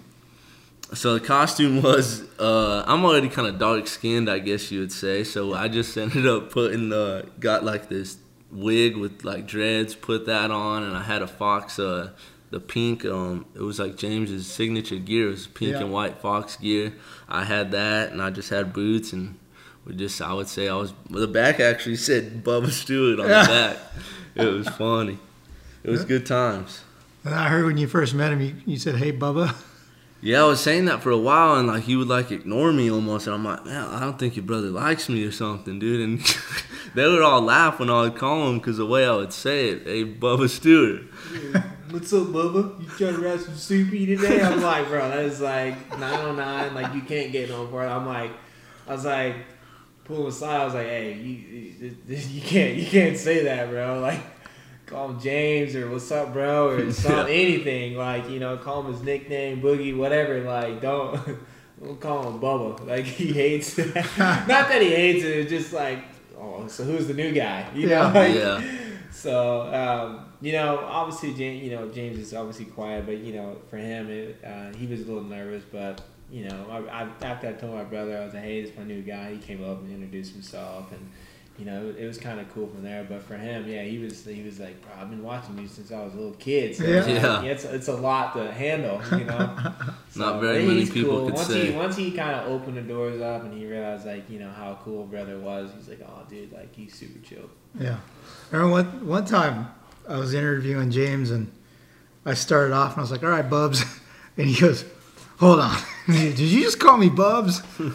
So the costume was uh, I'm already kind of dark skinned, I guess you would say. So I just ended up putting uh, got like this wig with like dreads, put that on, and I had a fox. Uh, the pink, um, it was like James's signature gear. It was pink Yeah. and white fox gear. I had that, and I just had boots, and we just I would say I was. The back actually said Bubba Stewart on the back. It was funny. It was good times. And I heard when you first met him, you, you said, "Hey, Bubba." Yeah, I was saying that for a while, and like he would like ignore me almost, and I'm like, man, I don't think your brother likes me or something, dude. And they would all laugh when I would call him because the way I would say it, hey, Bubba Stewart. What's up, Bubba? You trying to wrap some soupy today? I'm like, bro, that is like 909. Like, you can't get no for it. I'm like, I was like, pull him aside. I was like, hey, you, you, you can't, you can't say that, bro. Like, call him James or what's up, bro, or some anything. Like, you know, call him his nickname, Boogie, whatever. Like, don't. Don't call him Bubba. Like he hates it. Not that he hates it. It's just like, oh, so who's the new guy? You know? Yeah. Like, Yeah. so um, you know, obviously, James, you know, James is obviously quiet, but you know, for him, it, uh, he was a little nervous. But you know, I, I, after I told my brother, I was like, "Hey, this is my new guy." He came up and introduced himself, and you know, it was kind of cool from there. But for him, yeah, he was he was like, "Bro, I've been watching you since I was a little kid." So Yeah. like, Yeah. it's it's a lot to handle, you know. Not very many he's people could once say. He, once he kind of opened the doors up and he realized like you know how cool brother was, he's like, "Oh, dude, like he's super chill." Yeah. I remember one, one time I was interviewing James and I started off and I was like, all right, Bubs. And he goes, hold on. Did you just call me Bubs?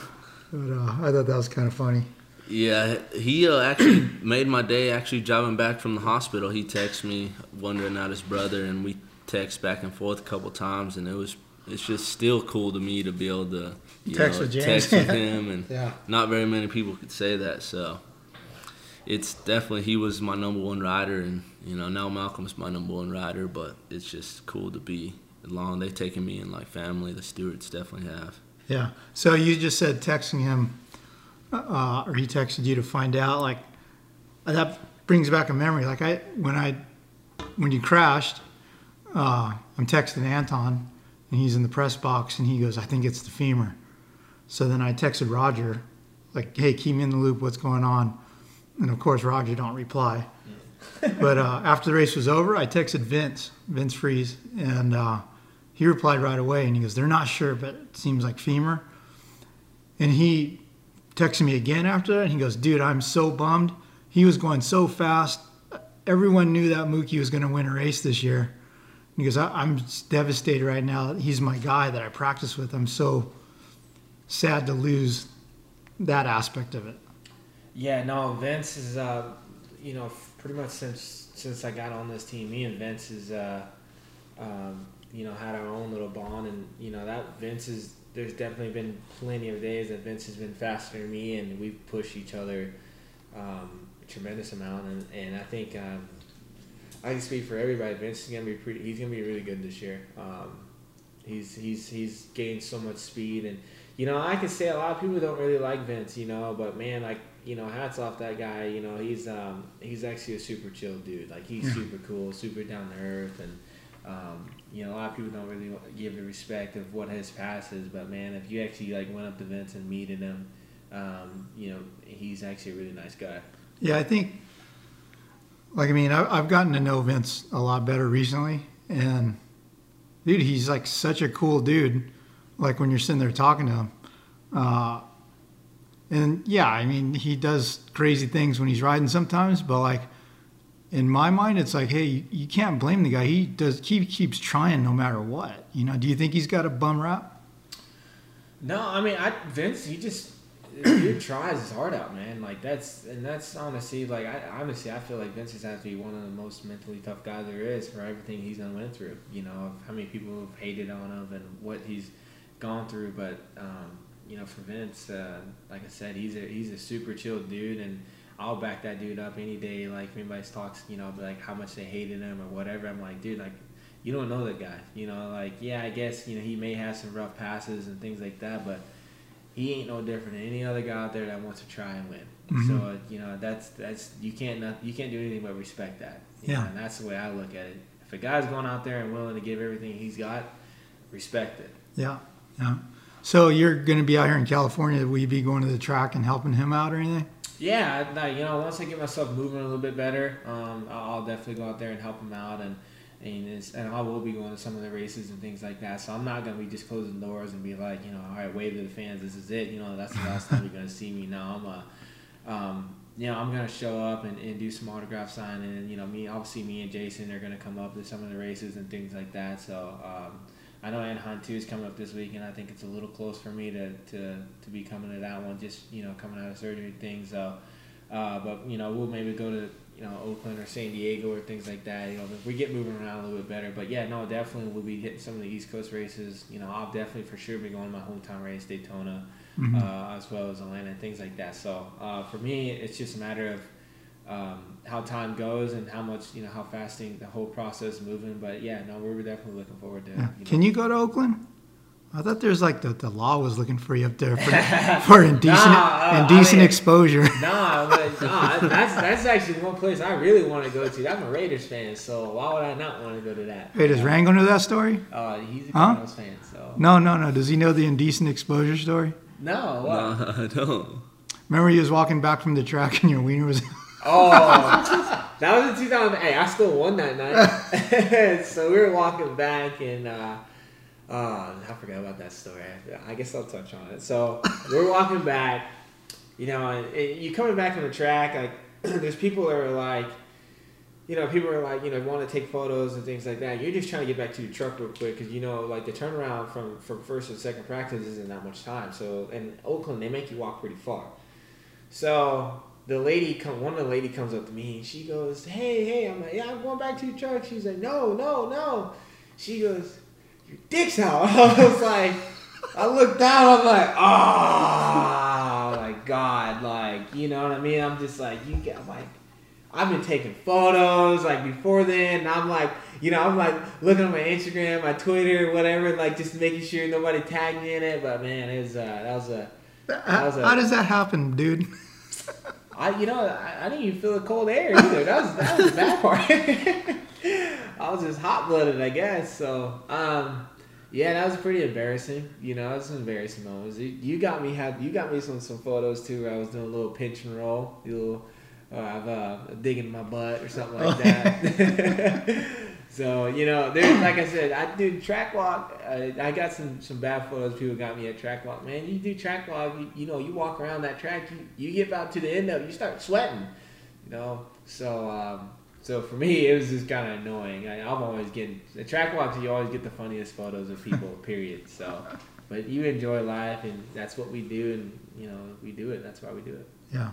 But uh, I thought that was kind of funny. Yeah, he uh, actually made my day. Actually, driving back from the hospital, he texted me wondering out his brother, and we text back and forth a couple times, and it was it's just still cool to me to be able to you Text know, with James. text with him, and Yeah. not very many people could say that. So it's definitely he was my number one rider, and you know now Malcolm's my number one rider. But it's just cool to be along. They've taken me in like family. The Stewarts definitely have. Yeah. So you just said texting him, uh, or he texted you to find out. Like that brings back a memory. Like I when I when you crashed, uh, I'm texting Anton, and he's in the press box, and he goes, "I think it's the femur." So then I texted Roger, like, "Hey, keep me in the loop. What's going on?" And of course, Roger don't reply. But uh, after the race was over, I texted Vince, Vince Friese, and uh, he replied right away. And he goes, "They're not sure, but it seems like femur." And he texted me again after that, and he goes, "Dude, I'm so bummed. He was going so fast. Everyone knew that Mookie was going to win a race this year." And he goes, I- "I'm devastated right now. He's my guy that I practice with. I'm so sad to lose that aspect of it." Yeah, no, Vince is, uh, you know, pretty much since since I got on this team, me and Vince is, uh, um, you know, had our own little bond, and you know that Vince is. There's definitely been plenty of days that Vince has been faster than me, and we've pushed each other um, a tremendous amount, and, and I think um, I can speak for everybody. Vince is gonna be pretty. He's gonna be really good this year. Um, he's he's he's gained so much speed, and you know I can say a lot of people don't really like Vince, you know, but man, like you know, hats off that guy. You know, he's um, he's actually a super chill dude. Like he's Yeah. super cool, super down to earth, and um, you know, a lot of people don't really give the respect of what his past is. But man, if you actually like went up to Vince and meeting him, um, you know, he's actually a really nice guy. Yeah, I think, like, I mean, I, I've gotten to know Vince a lot better recently, and dude, he's like such a cool dude. Like when you're sitting there talking to him, uh, and yeah, I mean, he does crazy things when he's riding sometimes, but like in my mind, it's like, hey, you, can't blame the guy. He does, he keeps trying no matter what. You know, do you think he's got a bum rap? No, I mean, I Vince, he just dude tries his heart out, man. Like that's and that's honestly, like I honestly, I feel like Vince has to be one of the most mentally tough guys there is for everything he's done went through. You know, how many people have hated on him and what he's gone through. But um, you know, for Vince, uh, like I said, he's a he's a super chill dude, and I'll back that dude up any day. Like if anybody talks, you know, like how much they hated him or whatever. I'm like, dude, like you don't know the guy. You know, like yeah, I guess you know he may have some rough passes and things like that, but he ain't no different than any other guy out there that wants to try and win. Mhm. So uh, you know that's that's you can't not, you can't do anything but respect that. Yeah. know, and that's the way I look at it. If a guy's going out there and willing to give everything he's got, respect it. Yeah, yeah. So you're going to be out here in California. Will you be going to the track and helping him out or anything? Yeah, you know, once I get myself moving a little bit better, um, I'll definitely go out there and help him out, and and, and I will be going to some of the races and things like that. So I'm not gonna be just closing doors and be like, you know, all right, wave to the fans, this is it. You know, that's the last time you're gonna see me. Now I'm a, um, you know, I'm gonna show up and, and do some autograph signing, and you know, me obviously me and Jason are gonna come up to some of the races and things like that. So. Um, I know Anaheim 2 is coming up this week, and I think it's a little close for me to, to, to be coming to that one, just, you know, coming out of surgery things. So, uh, but, you know, we'll maybe go to, you know, Oakland or San Diego or things like that, you know, if we get moving around a little bit better. But, yeah, no, definitely we'll be hitting some of the East Coast races. You know, I'll definitely for sure be going to my hometown race, Daytona, Mhm. uh, as well as Atlanta and things like that. So, uh, for me, it's just a matter of, um, how time goes and how much you know how fast thing, the whole process is moving. But yeah, no, we're definitely looking forward to. Yeah. You know, Can you go to Oakland? I thought there's like the, the law was looking for you up there for, for indecent Nah, uh, indecent I mean- exposure. Nah, but, nah, that's that's actually the one place I really want to go to. I'm a Raiders fan, so why would I not want to go to that? Hey, does Rango know that story? Uh, he's a Huh? Cardinals fan, so No, no, no. Does he know the indecent exposure story? no. What? No, I don't. Remember he was walking back from the track and your wiener was Oh, that was in 2000. Hey, I still won that night. so we were walking back, and uh, uh, I forgot about that story. I guess I'll touch on it. So we're walking back, you know, and, and you coming back from the track. Like, there's people that are like, you know, people are like, you know, want to take photos and things like that. You're just trying to get back to your truck real quick because you know, like the turnaround from from first and second practice isn't that much time. So in Oakland, they make you walk pretty far. So the lady come, one of the lady comes up to me and she goes, "Hey, hey!" I'm like, "Yeah, I'm going back to your truck." She's like, "No, no, no." She goes, "Your dick's out." I was like, I looked down. I'm like, "Oh my god!" Like, you know what I mean? I'm just like, you get like. I've been taking photos like before then. And I'm like, you know, I'm like looking at my Instagram, my Twitter, whatever, like just making sure nobody tagged me in it. But man, it was uh, that was a How, was a- how does that happen, dude? I, you know, I, I didn't even feel the cold air either. That was that was the bad part. I was just hot blooded, I guess. So, um, yeah, that was pretty embarrassing. You know, that was embarrassing moments. You, you got me had you got me some some photos too where I was doing a little pinch and roll, a little, uh, I've uh, digging my butt or something like that. so you know, there's like I said, I do track walk. I, I got some some bad photos. People got me at track walk. Man, you do track walk. You, you know, you walk around that track. You you get about to the end of it, you start sweating. You know, so. Um, so for me, it was just kind of annoying. I, I'm always getting the track walks. You always get the funniest photos of people. period. So, but you enjoy life, and that's what we do, and you know we do it. That's why we do it. Yeah.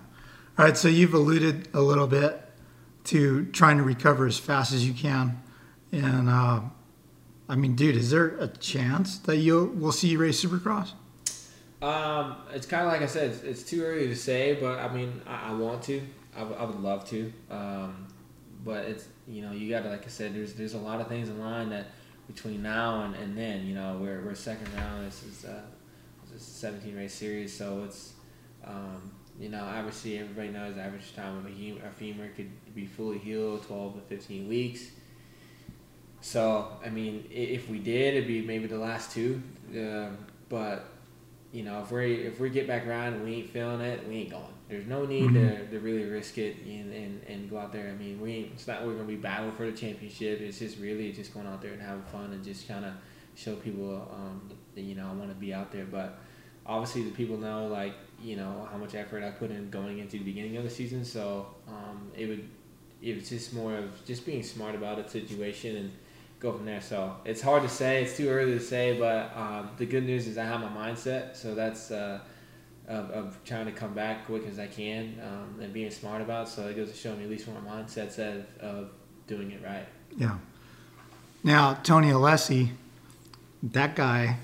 All right. So you've alluded a little bit to trying to recover as fast as you can, and uh, I mean, dude, is there a chance that you'll see you race Supercross? Um, it's kind of like I said. It's, it's too early to say, but I mean, I, I want to. I, w- I would love to. Um, but it's you know you got to like I said. There's there's a lot of things in line that between now and, and then you know we're we're second round. This is uh, this is a 17 race series, so it's um, you know obviously everybody knows the average time of a femur could be fully healed 12 to 15 weeks. So I mean, if we did, it'd be maybe the last two. Um, but you know, if we if we get back around and we ain't feeling it, we ain't going. There's no need to, to really risk it and, and, and go out there. I mean, we ain't, it's not we're gonna be battling for the championship. It's just really just going out there and having fun and just kind of show people, um, that, you know, I want to be out there. But obviously, the people know like you know how much effort I put in going into the beginning of the season. So um, it would it was just more of just being smart about the situation and go from there. So it's hard to say. It's too early to say. But um, the good news is I have my mindset. So that's uh, of, of trying to come back quick as I can um, and being smart about. It. So it goes to show me at least where my mindset's at of, of doing it right. Yeah. Now Tony Alessi, that guy,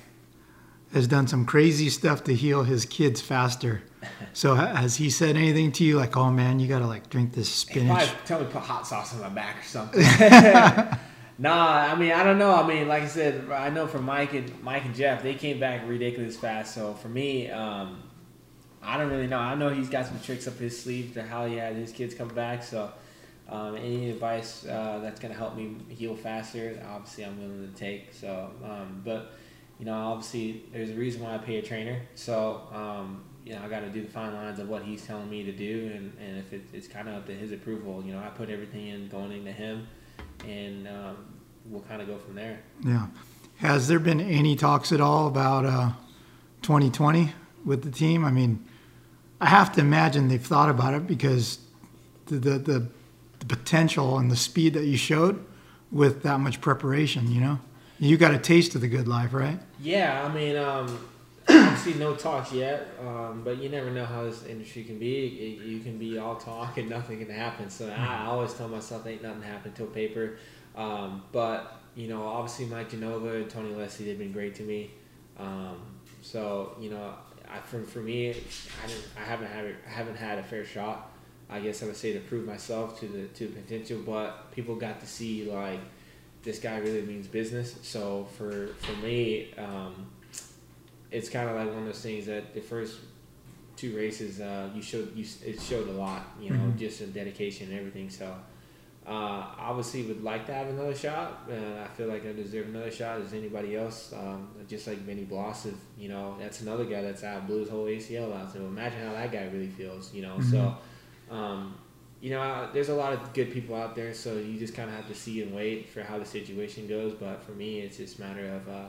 has done some crazy stuff to heal his kids faster. So has he said anything to you like, "Oh man, you gotta like drink this He probably spinach"? tell me to put hot sauce on my back or something. nah, I mean I don't know. I mean, like I said, I know for Mike and Mike and Jeff, they came back ridiculous fast. So for me, um, I don't really know. I know he's got some tricks up his sleeve to how he had his kids come back. So um, any advice uh, that's gonna help me heal faster, obviously I'm willing to take. So, um, but you know, obviously there's a reason why I pay a trainer. So um, you know, I got to do the fine lines of what he's telling me to do, and, and if it, it's kind of up to his approval, you know, I put everything in going into him, and um, we'll kind of go from there. Yeah. Has there been any talks at all about uh, 2020 with the team? I mean, I have to imagine they've thought about it because the the, the, the potential and the speed that you showed with that much preparation, you know, you got a taste of the good life, right? Yeah, I mean, um, obviously no talks yet, um, but you never know how this industry can be. It, you can be all talk and nothing can happen. So I, I always tell myself, ain't nothing happen till paper. Um, but you know, obviously Mike Genova and Tony Alessi, they've been great to me. Um, so you know, I, for, for me, I, didn't, I haven't had I haven't had a fair shot. I guess I would say to prove myself to the to the potential, but people got to see like this guy really means business. So for for me, um, it's kind of like one of those things that the first two races uh, you showed you it showed a lot, you know, Mhm. just in dedication and everything. So uh, obviously would like to have another shot. Uh, I feel like I deserve another shot as anybody else. Um, just like Benny Bloss, if, you know, that's another guy that's out blew his whole ACL out. So imagine how that guy really feels, you know. So. Um, you know, there's a lot of good people out there, so you just kind of have to see and wait for how the situation goes. But for me, it's just a matter of uh,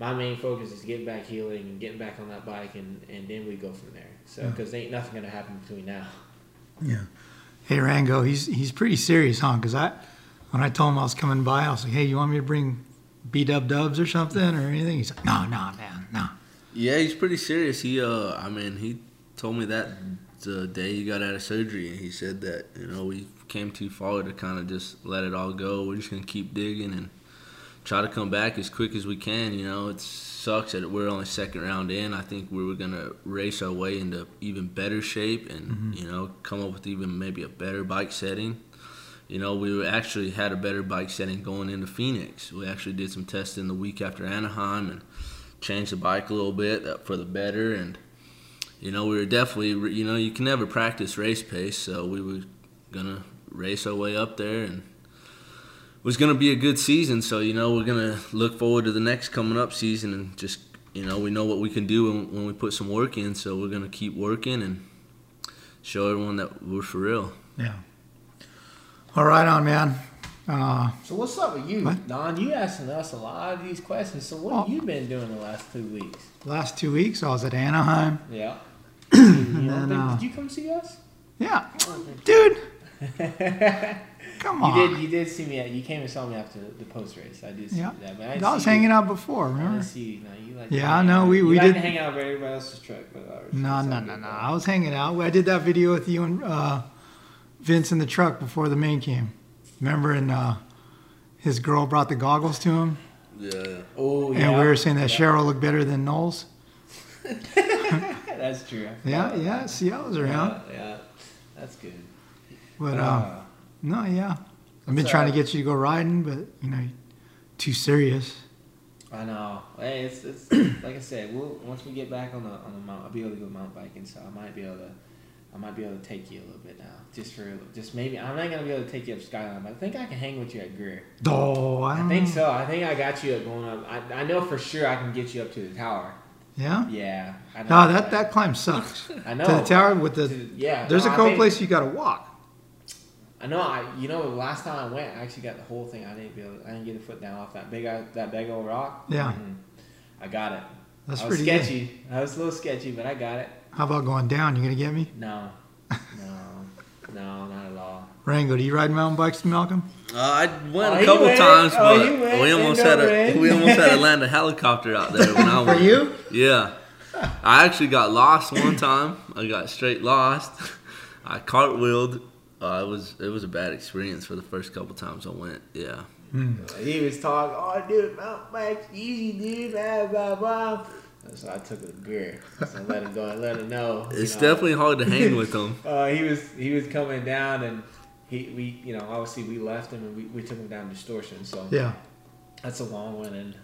my main focus is getting back healing and getting back on that bike, and, and then we go from there. So, Yeah. because ain't nothing gonna happen between now. Yeah. Hey Rango, he's he's pretty serious, huh? Because I, when I told him I was coming by, I was like, "Hey, you want me to bring B Dub Dubs or something or anything?" He's like, "No, no, man, no." Yeah, he's pretty serious. He, uh, I mean, he told me that the day he got out of surgery, and he said that you know we came too far to kind of just let it all go. We're just gonna keep digging and try to come back as quick as we can. You know, it sucks that we're only second round in. I think we were gonna race our way into even better shape and Mm-hmm. you know come up with even maybe a better bike setting. You know, we actually had a better bike setting going into Phoenix. We actually did some testing the week after Anaheim and changed the bike a little bit uh, for the better. And you know, we were definitely you know you can never practice race pace, so we were gonna race our way up there and it was gonna be a good season. So you know we're gonna look forward to the next coming up season and just you know we know what we can do when, when we put some work in. So we're gonna keep working and show everyone that we're for real. Yeah. All right, on man. Uh, So what's up with you, What? Don? You asking us a lot of these questions. So what Oh. have you been doing the last two weeks? last two weeks I was at Anaheim. Yeah. you know, then, did, uh, did you come see us? Yeah, dude. Come on. You on. did. You did see me. At, you came and saw me after the post race. I did see Yeah. that. But I, I, didn't was see hanging you. out before. I Remember? didn't see you. No, you like. Yeah, hang no, out. we- we like did- to hang out with everybody else's truck, but ours. No, no, no, no. though. I was hanging out. I did that video with you and uh, Vince in the truck before the main came. Remember? And uh, his girl brought the goggles to him, Yeah. Oh yeah. and we were saying that Yeah. Cheryl looked better than Knowles. That's true. Yeah, yeah. about See, I was around. Yeah, yeah. That's good. But uh, Uh, no, yeah. I've been trying to get you to go riding, but you know, too serious. I know. Hey, it's, it's like I said. We'll once we get back on the on the mount, I'll be able to go mountain biking. So I might be able to, I might be able to take you a little bit now, just for just maybe. I'm not gonna be able to take you up Skyline, but I think I can hang with you at Greer. Oh, I, I think so. I think I got you up going up. I, I know for sure I can get you up to the tower. Yeah. Yeah. I know No, that that climb sucks. I know. To the tower with the. the- yeah. There's no, a couple think- places you got to walk. I know. I you know the last time I went, I actually got the whole thing. I didn't be able, I didn't get a foot down off that big that big old rock. Yeah. Mhm. I got it. That's I was pretty good. sketchy. I was a little sketchy, but I got it. How about going down? You gonna get me? No, no, no, not at all. Rango, do you ride mountain bikes, Malcolm? Uh, I went Oh, a couple went. times, Oh, but went. we almost had a end. we almost had to land a helicopter out there when I For you? Yeah, I actually got lost one time. I got straight lost. I cartwheeled. Uh, it was it was a bad experience for the first couple times I went. Yeah, He was talking, oh, dude, mountain bikes, easy, dude, blah, blah, blah. So I took a gear. So let him go and let him know. it's know. definitely hard to hang with them. Uh, he was he was coming down and he we you know obviously we left him and we, we took him down distortion so Yeah. that's a long one and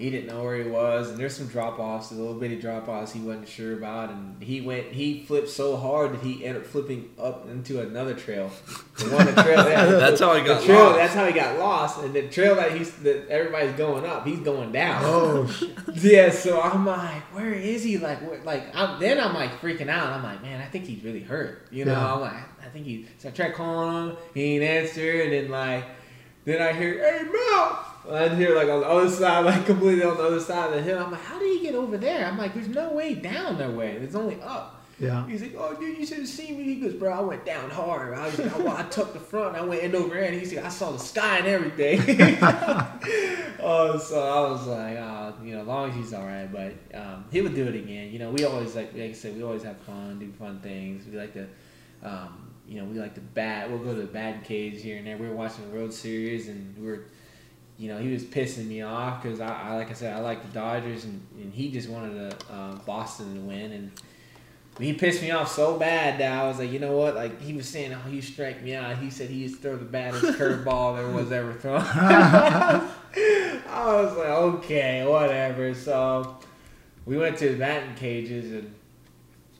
he didn't know where he was and there's some drop offs a little bitty drop offs he wasn't sure about and he went he flipped so hard that he ended up flipping up into another trail the one the trail that, That's how he got the trail, lost. that's how he got lost and the trail that he's that everybody's going up he's going down Oh, yeah, so I'm like, where is he? Like, where, like, I'm, then I'm like freaking out. I'm like, man, I think he's really hurt. You know, Yeah. I'm like, I think he. So I tried calling him, he ain't answer, and then like, then I hear, hey, Mel. I here, like on the other side, like completely on the other side of the hill. I'm like, how did he get over there? I'm like, there's no way down that way. There's only up. yeah. He's like, oh, dude, you should have seen me. He goes, bro, I went down hard. I, was, like, I, I took the front. I went end over end. He's like, I saw the sky and everything. oh, so I was like, oh, you know, as long as he's all right. But um, he would do it again. You know, we always like, like I said, we always have fun, do fun things. We like to, um, you know, we like to bat. We'll go to the batting cage here and there. We were watching the World Series and we were. You know, he was pissing me off because I, I, like I said, I like the Dodgers, and, and he just wanted to, uh, Boston to win, and he pissed me off so bad that I was like, you know what? Like he was saying, oh, you strike me out. He said he used to throw the baddest curveball there was ever thrown. I was like, okay, whatever. So we went to the batting cages, and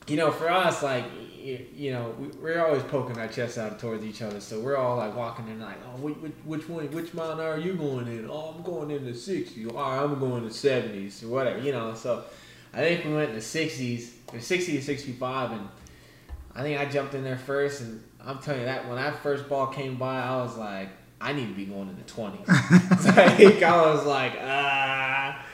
you know, for us, like you, you know, we, we're always poking our chests out towards each other. So we're all like walking in, like, oh, which, which, which one, which mountain are you going in? Oh, I'm going in the 60s. All right, I'm going in the 70s or whatever, you know. So I think we went in the 60s, or 60 to 65, and I think I jumped in there first. And I'm telling you that when that first ball came by, I was like, I need to be going in the 20s. like, I was like, ah,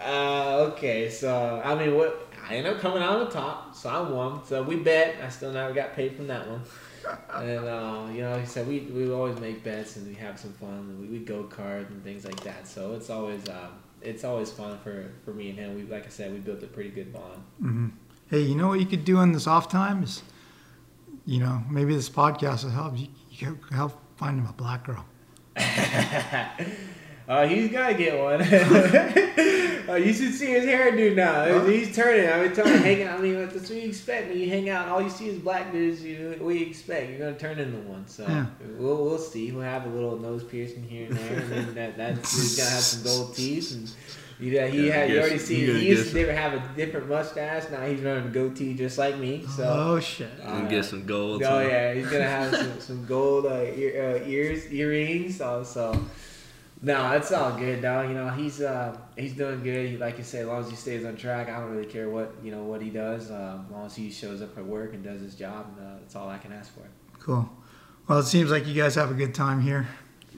uh, okay. So I mean, what? I ended up coming out on the top, so I won. So we bet. I still never got paid from that one. and uh, you know, like I said, we we always make bets and we have some fun. And we, we go kart and things like that. So it's always um, it's always fun for, for me and him. We like I said, we built a pretty good bond. hmm Hey, you know what you could do in this off time is, you know, maybe this podcast will help you. You help find him a black girl. uh, he's gotta get one. uh, you should see his hairdo now. He's turning. I mean, telling hang out. I mean, that's what you expect when you hang out. and All you see is black dudes. You what do you expect? You're gonna turn into one. So Yeah. we'll we'll see. We'll have a little nose piercing here and there, and then that that's he's gonna have some gold teeth and. you know, he Yeah, had. You already see. He used guess to have a different mustache. Now he's running a goatee just like me. So. oh shit! gonna get some gold. Oh too. yeah, he's gonna have some, some gold uh, ear, uh, ears, earrings. So, so no, it's all good, dog. You know, he's uh, he's doing good. He, like you say, as long as he stays on track, I don't really care what you know what he does. Uh, as long as he shows up at work and does his job, uh, that's all I can ask for. Cool. Well, it seems like you guys have a good time here.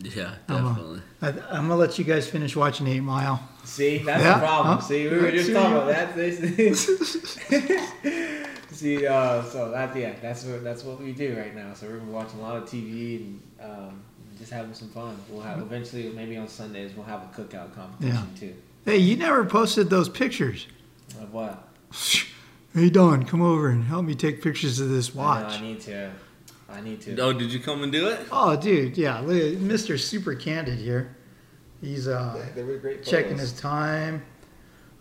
Yeah, I'm, definitely. I, I'm gonna let you guys finish watching Eight Mile. See, that's Yeah, the problem. huh? See, we were just talking about that. This, see, uh, so that yeah, that's what that's what we do right now. So we're watching a lot of TV and um, just having some fun. We'll have eventually, maybe on Sundays, we'll have a cookout competition too. Hey, you never posted those pictures. Of what? Hey Don, come over and help me take pictures of this I, know, watch. I need to. I need to. Oh, did you come and do it? Oh, dude, yeah, look Mr. Super Candid here. He's uh, They were great checking his time,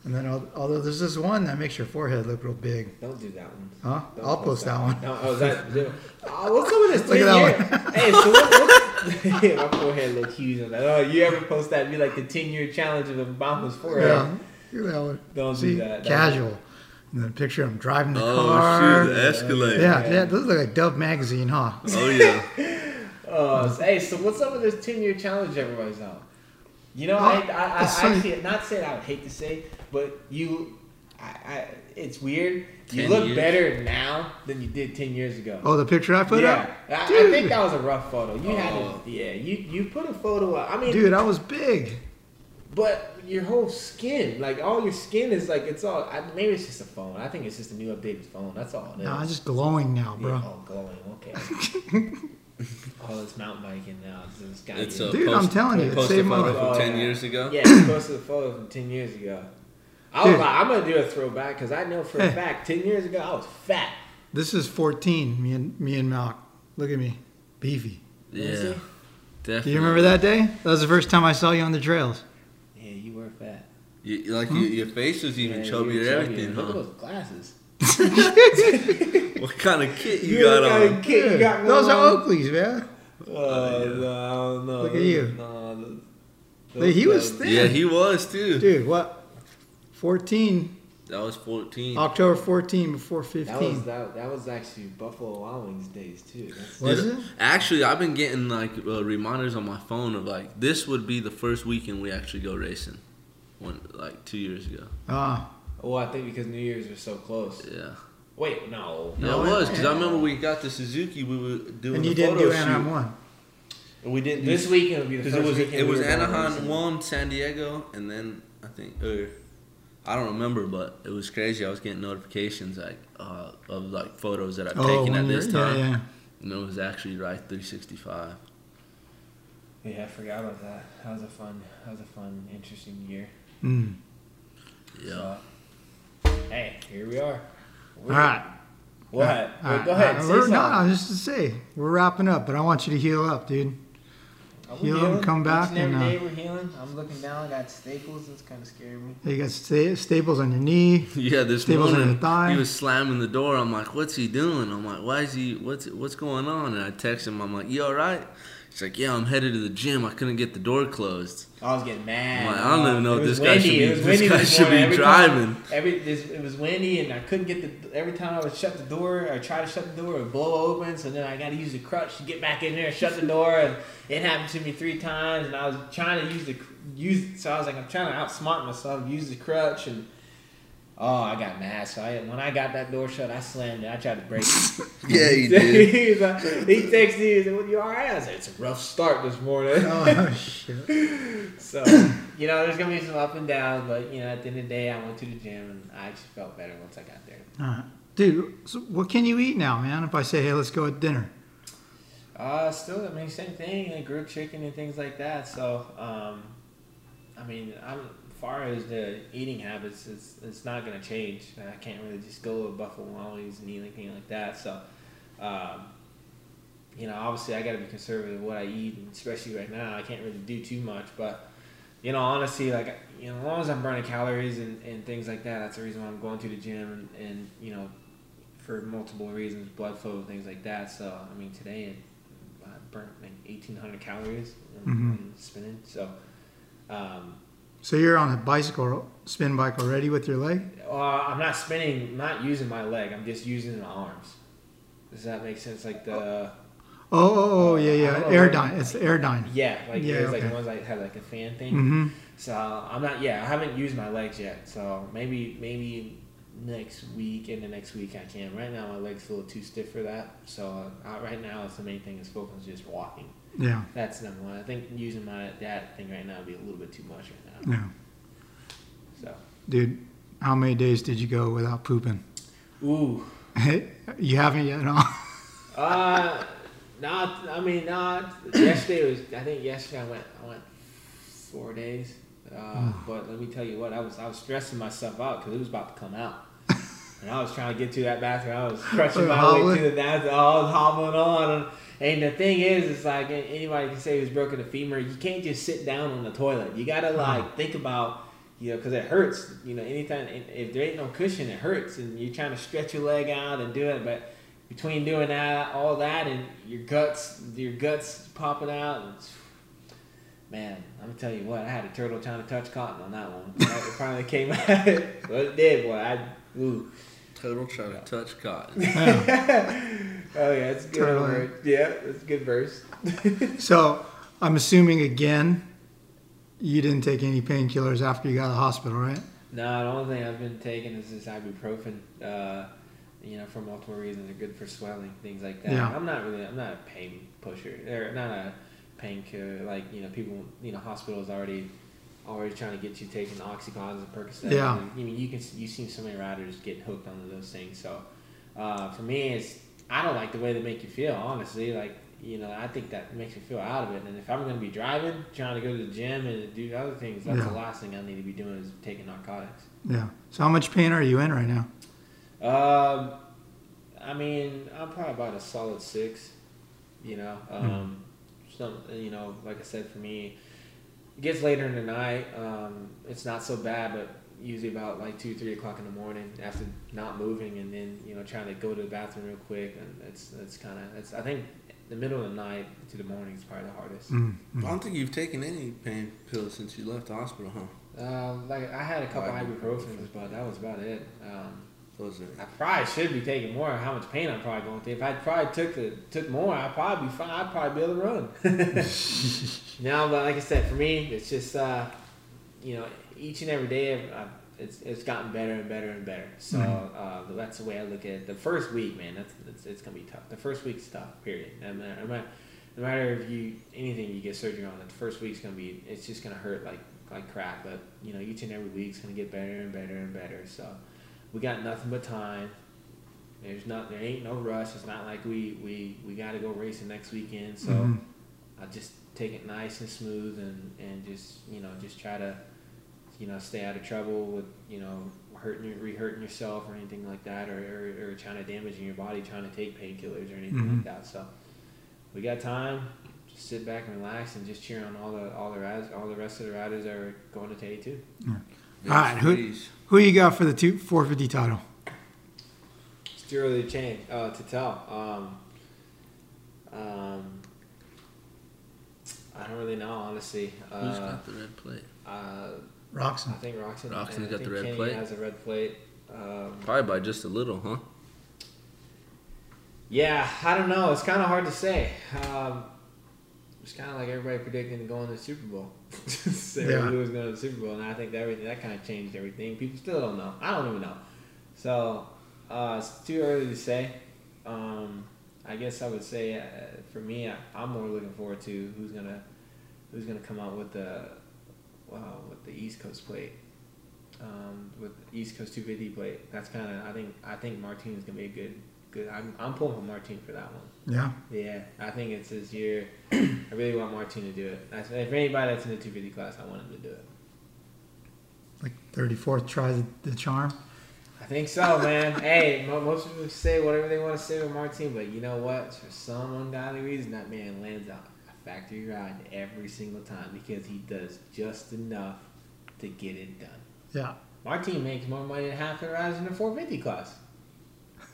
and then although there's this one that makes your forehead look real big. Don't do that one. Huh? Don't I'll post that one. No, oh, that. Oh, what's up with this? Look at that year- Hey, so what? what my forehead look huge on that. Oh, you ever post that? Be like the ten year challenge of Obama's forehead. Yeah, look at that one. Don't See, do that. casual. And then picture him driving the Oh car. shoot, the Escalade. Yeah, yeah, those look like Dove magazine, huh? Oh yeah. Uh, so- hey, so what's up with this ten year challenge everybody's on? You know, Oh, I, I, I it's funny. actually not saying I would hate to say, but you, I, I it's weird. You look years? better now than you did ten years ago. Oh, the picture I put yeah, up? I, I think that was a rough photo. You had Oh. to, yeah, you you put a photo up. I mean, Dude, I was big. but your whole skin, like all your skin is like it's all. I, maybe it's just a phone. I think it's just a new updated phone. That's all it is. No, I'm just glowing now, bro. Yeah, oh, glowing. Okay. oh, it's mountain biking now. It's this guy. It's a Dude, post, I'm telling you, it post a saved my photo life. from Oh, ten yeah. years ago. Yeah, he posted a photo from ten years ago. I was Dude. like, I'm gonna do a throwback because I know for a fact ten years ago I was fat. This is 14, me and me and Malk. Look at me. Beefy. Yeah, definitely. Do you remember that day? That was the first time I saw you on the trails. Yeah, you were fat. You, like Hmm? your, your face was even Yeah, you chubbier were and chubbier. everything, Look at huh? those glasses. What kind of kit you, You got got on? a kid you got Those going are? Oakleys, man. Oh, no, no. Look at you. No, those- Look, he was thin. Yeah, he was too. Dude, what? 14, That was fourteen. October 14 before 15. That was 15. that, that was actually Buffalo Wild Wings days too. That's, Was Dude, it? Actually, I've been getting like uh, reminders on my phone of like this would be the first weekend we actually go racing, one like two years ago. Ah, oh, I think because New Year's are so close. Yeah, Wait, no. No, it was because I remember we got the Suzuki. We were doing and you didn't do Anaheim 1. And we didn't This weekend would be the because first it was weekend it we was were Anaheim one, San Diego, and then I think or I don't remember, but it was crazy. I was getting notifications like uh, of like photos that I've Oh, taken at this time, yeah, yeah. and it was actually Ride 365. Yeah, I forgot about that. That was a fun, that was a fun, interesting year. Mm. Yeah. So, hey, here we are. All We're- right. What? All Wait, go ahead. right. say We're- something. no, no, just to say, we're wrapping up, but I want you to heal up, dude. I'm heal healing. come back Each and and, every uh, day we're healing. I'm looking down. I got staples. That's kind of scaring me. You got sta- staples on your knee. Yeah, this Staples on your thigh. he was slamming the door. I'm like, "What's he doing?" I'm like, "Why is he? What's what's going on?" And I text him. I'm like, "You all right?" He's like, "Yeah, I'm headed to the gym. I couldn't get the door closed." I was getting mad. Like, I don't even know It if this guy should be- this windy guy this should be. Every driving. Time, every this, it was windy, and I couldn't get the. Every time I would shut the door or try to shut the door, it would blow open. So then I got to use the crutch to get back in there, and shut the door, and it happened to me three times. And I was trying to use the use. So I was like, I'm trying to outsmart myself, use the crutch, and oh, I got mad. So I, when I got that door shut, I slammed it. I tried to break it. Yeah, he did. He's like, he texted me. He said, "What you all right?" I said, "It's a rough start this morning." Oh, shit. So, you know, there's gonna be some up and down, but you know, at the end of the day, I went to the gym and I actually felt better once I got there. All right. Dude, so what can you eat now, man? If I say, hey, let's go at dinner. Uh, still, I mean, same thing, like grilled chicken and things like that. So, um, I mean, I'm as far as the eating habits, it's it's not gonna change. I can't really just go to Buffalo Wallies and eat anything like that. So, um, you know, obviously, I got to be conservative with what I eat, and especially right now, I can't really do too much. But, you know, honestly, like you know, as long as I'm burning calories and, and things like that, that's the reason why I'm going to the gym and, and you know, for multiple reasons, blood flow, things like that. So, I mean, today I burnt like 1,800 calories Mhm. in spinning. So, um, So you're on a bicycle, spin bike already with your leg? uh, I'm not spinning, not using my leg. I'm just using my arms. Does that make sense? Like the Oh, oh, oh yeah, yeah. don't Airdyne. It's the Airdyne. yeah, like Yeah, there's like okay. the ones that have like a fan thing. Mm-hmm. So I'm not. Yeah, I haven't used my legs yet. So maybe maybe next week and the next week I can. Right now my legs a little too stiff for that. So uh, right now it's the main thing is focus just walking. Yeah, That's number one. I think using my that thing right now would be a little bit too much right now. yeah. So Dude, how many days did you go without pooping? ooh. you haven't yet, no? Uh, not. I mean, not. Yesterday was. I think yesterday I went. I went four days. Uh, but let me tell you what. I was. I was stressing myself out because it was about to come out, and I was trying to get to that bathroom. I was crushing my way to the bathroom. I was hobbling on. And the thing is, it's like anybody can say who's broken a femur. You can't just sit down on the toilet. You gotta uh-huh. like think about. You know, because it hurts. You know, anytime if there ain't no cushion, it hurts, and you're trying to stretch your leg out and do it. But between doing that, all that, and your guts, your guts popping out, and man, I'm gonna tell you what, I had a turtle trying to touch cotton on that one. It finally came out, but it did, boy. I ooh, Total try to touch cotton. oh yeah, it's a good Turtle. word. Yeah, it's a good verse. So I'm assuming again, you didn't take any painkillers after you got out of the hospital, right? No, the only thing I've been taking is this ibuprofen. Uh, you know, for multiple reasons, they're good for swelling, things like that. Yeah. I'm not really, I'm not a pain pusher. Or not a painkiller. Like you know, people, you know, hospitals already, already trying to get you taking oxycontins and Percocets. Yeah. And, I mean, you can, you've seen so many riders get hooked onto those things. So, uh, for me, it's I don't like the way they make you feel. Honestly, like you know, I think that makes me feel out of it. And if I'm going to be driving, trying to go to the gym and do other things, that's Yeah. the last thing I need to be doing is taking narcotics. Yeah. So how much pain are you in right now? Um, I mean, I'm probably about a solid six. You know, um, some you know, like I said, for me, it gets later in the night. Um, it's not so bad, but usually about like two, three o'clock in the morning after not moving, and then you know trying to go to the bathroom real quick, and it's it's kind of it's. I think the middle of the night to the morning is probably the hardest. Mm. I don't think you've taken any pain pills since you left the hospital, huh? Um, like I had a couple Ibuprofen. ibuprofens, but that was about it. Um, Those are I probably should be taking more. How much pain I'm probably going through. If I probably took the, took more, I'd probably be fine. I'd probably be able to run. now, but like I said, for me, it's just uh, you know, each and every day, I've, it's it's gotten better and better and better. So uh, that's the way I look at it. The first week, man, that's, that's it's gonna be tough. The first week's tough. Period. No matter, no matter, if you anything you get surgery on, the first week's gonna be it's just gonna hurt like like crap. But you know, each and every week's gonna get better and better and better. So we got nothing but time. There's not there ain't no rush. It's not like we we we got to go racing next weekend. So Mhm. I just take it nice and smooth and and just you know just try to you know stay out of trouble with you know hurting your re-hurting yourself or anything like that or, or, or trying to damaging your body trying to take painkillers or anything Mhm. like that. So we got time. Just sit back and relax and just cheer on all the all the riders, all the rest of the riders that are going to Tay too. All right, who- Who you got for the two, 450 title? It's too early to change uh, to tell. Um, um, I don't really know, honestly. Who's Uh, got the red plate? uh, I Roczen. think Roczen. Roczen's and I got the red Kenny plate? Has a red plate. Um, Probably by just a little, huh? yeah, I don't know. It's kind of hard to say. Um, it's kind of like everybody predicting to go in the Super Bowl. Say Yeah. who was going to the Super Bowl, and I think that everything that kind of changed everything. People still don't know. I don't even know. So uh, it's too early to say. Um, I guess I would say uh, for me, I, I'm more looking forward to who's gonna who's gonna come out with the uh, with the East Coast plate, um, with East Coast 250 plate. That's kind of I think I think Martinez gonna be a good good. I'm I'm pulling for Martin for that one. Yeah. Yeah, I think it's his year. I really want Martin to do it. If anybody that's in the 250 class, I want him to do it. Like 34th tries the charm. I think so, man. hey, most people say whatever they want to say with Martin, but you know what? For some ungodly reason, that man lands out a factory ride every single time because he does just enough to get it done. Yeah. Martin makes more money than half the riders in the 450 class.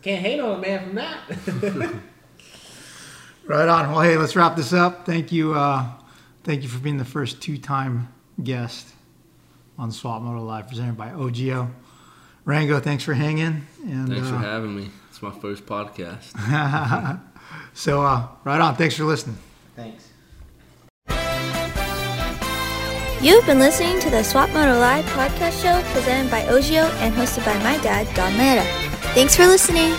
Can't hate on a man from that. Right on. Well, hey, let's wrap this up. Thank you. Uh, thank you for being the first two-time guest on Swap Moto Live, presented by OGIO. Rango, thanks for hanging. And thanks uh, for having me. It's my first podcast. so, uh, right on. Thanks for listening. Thanks. You've been listening to the Swap Moto Live podcast show presented by OGIO and hosted by my dad, Don Lera. Thanks for listening.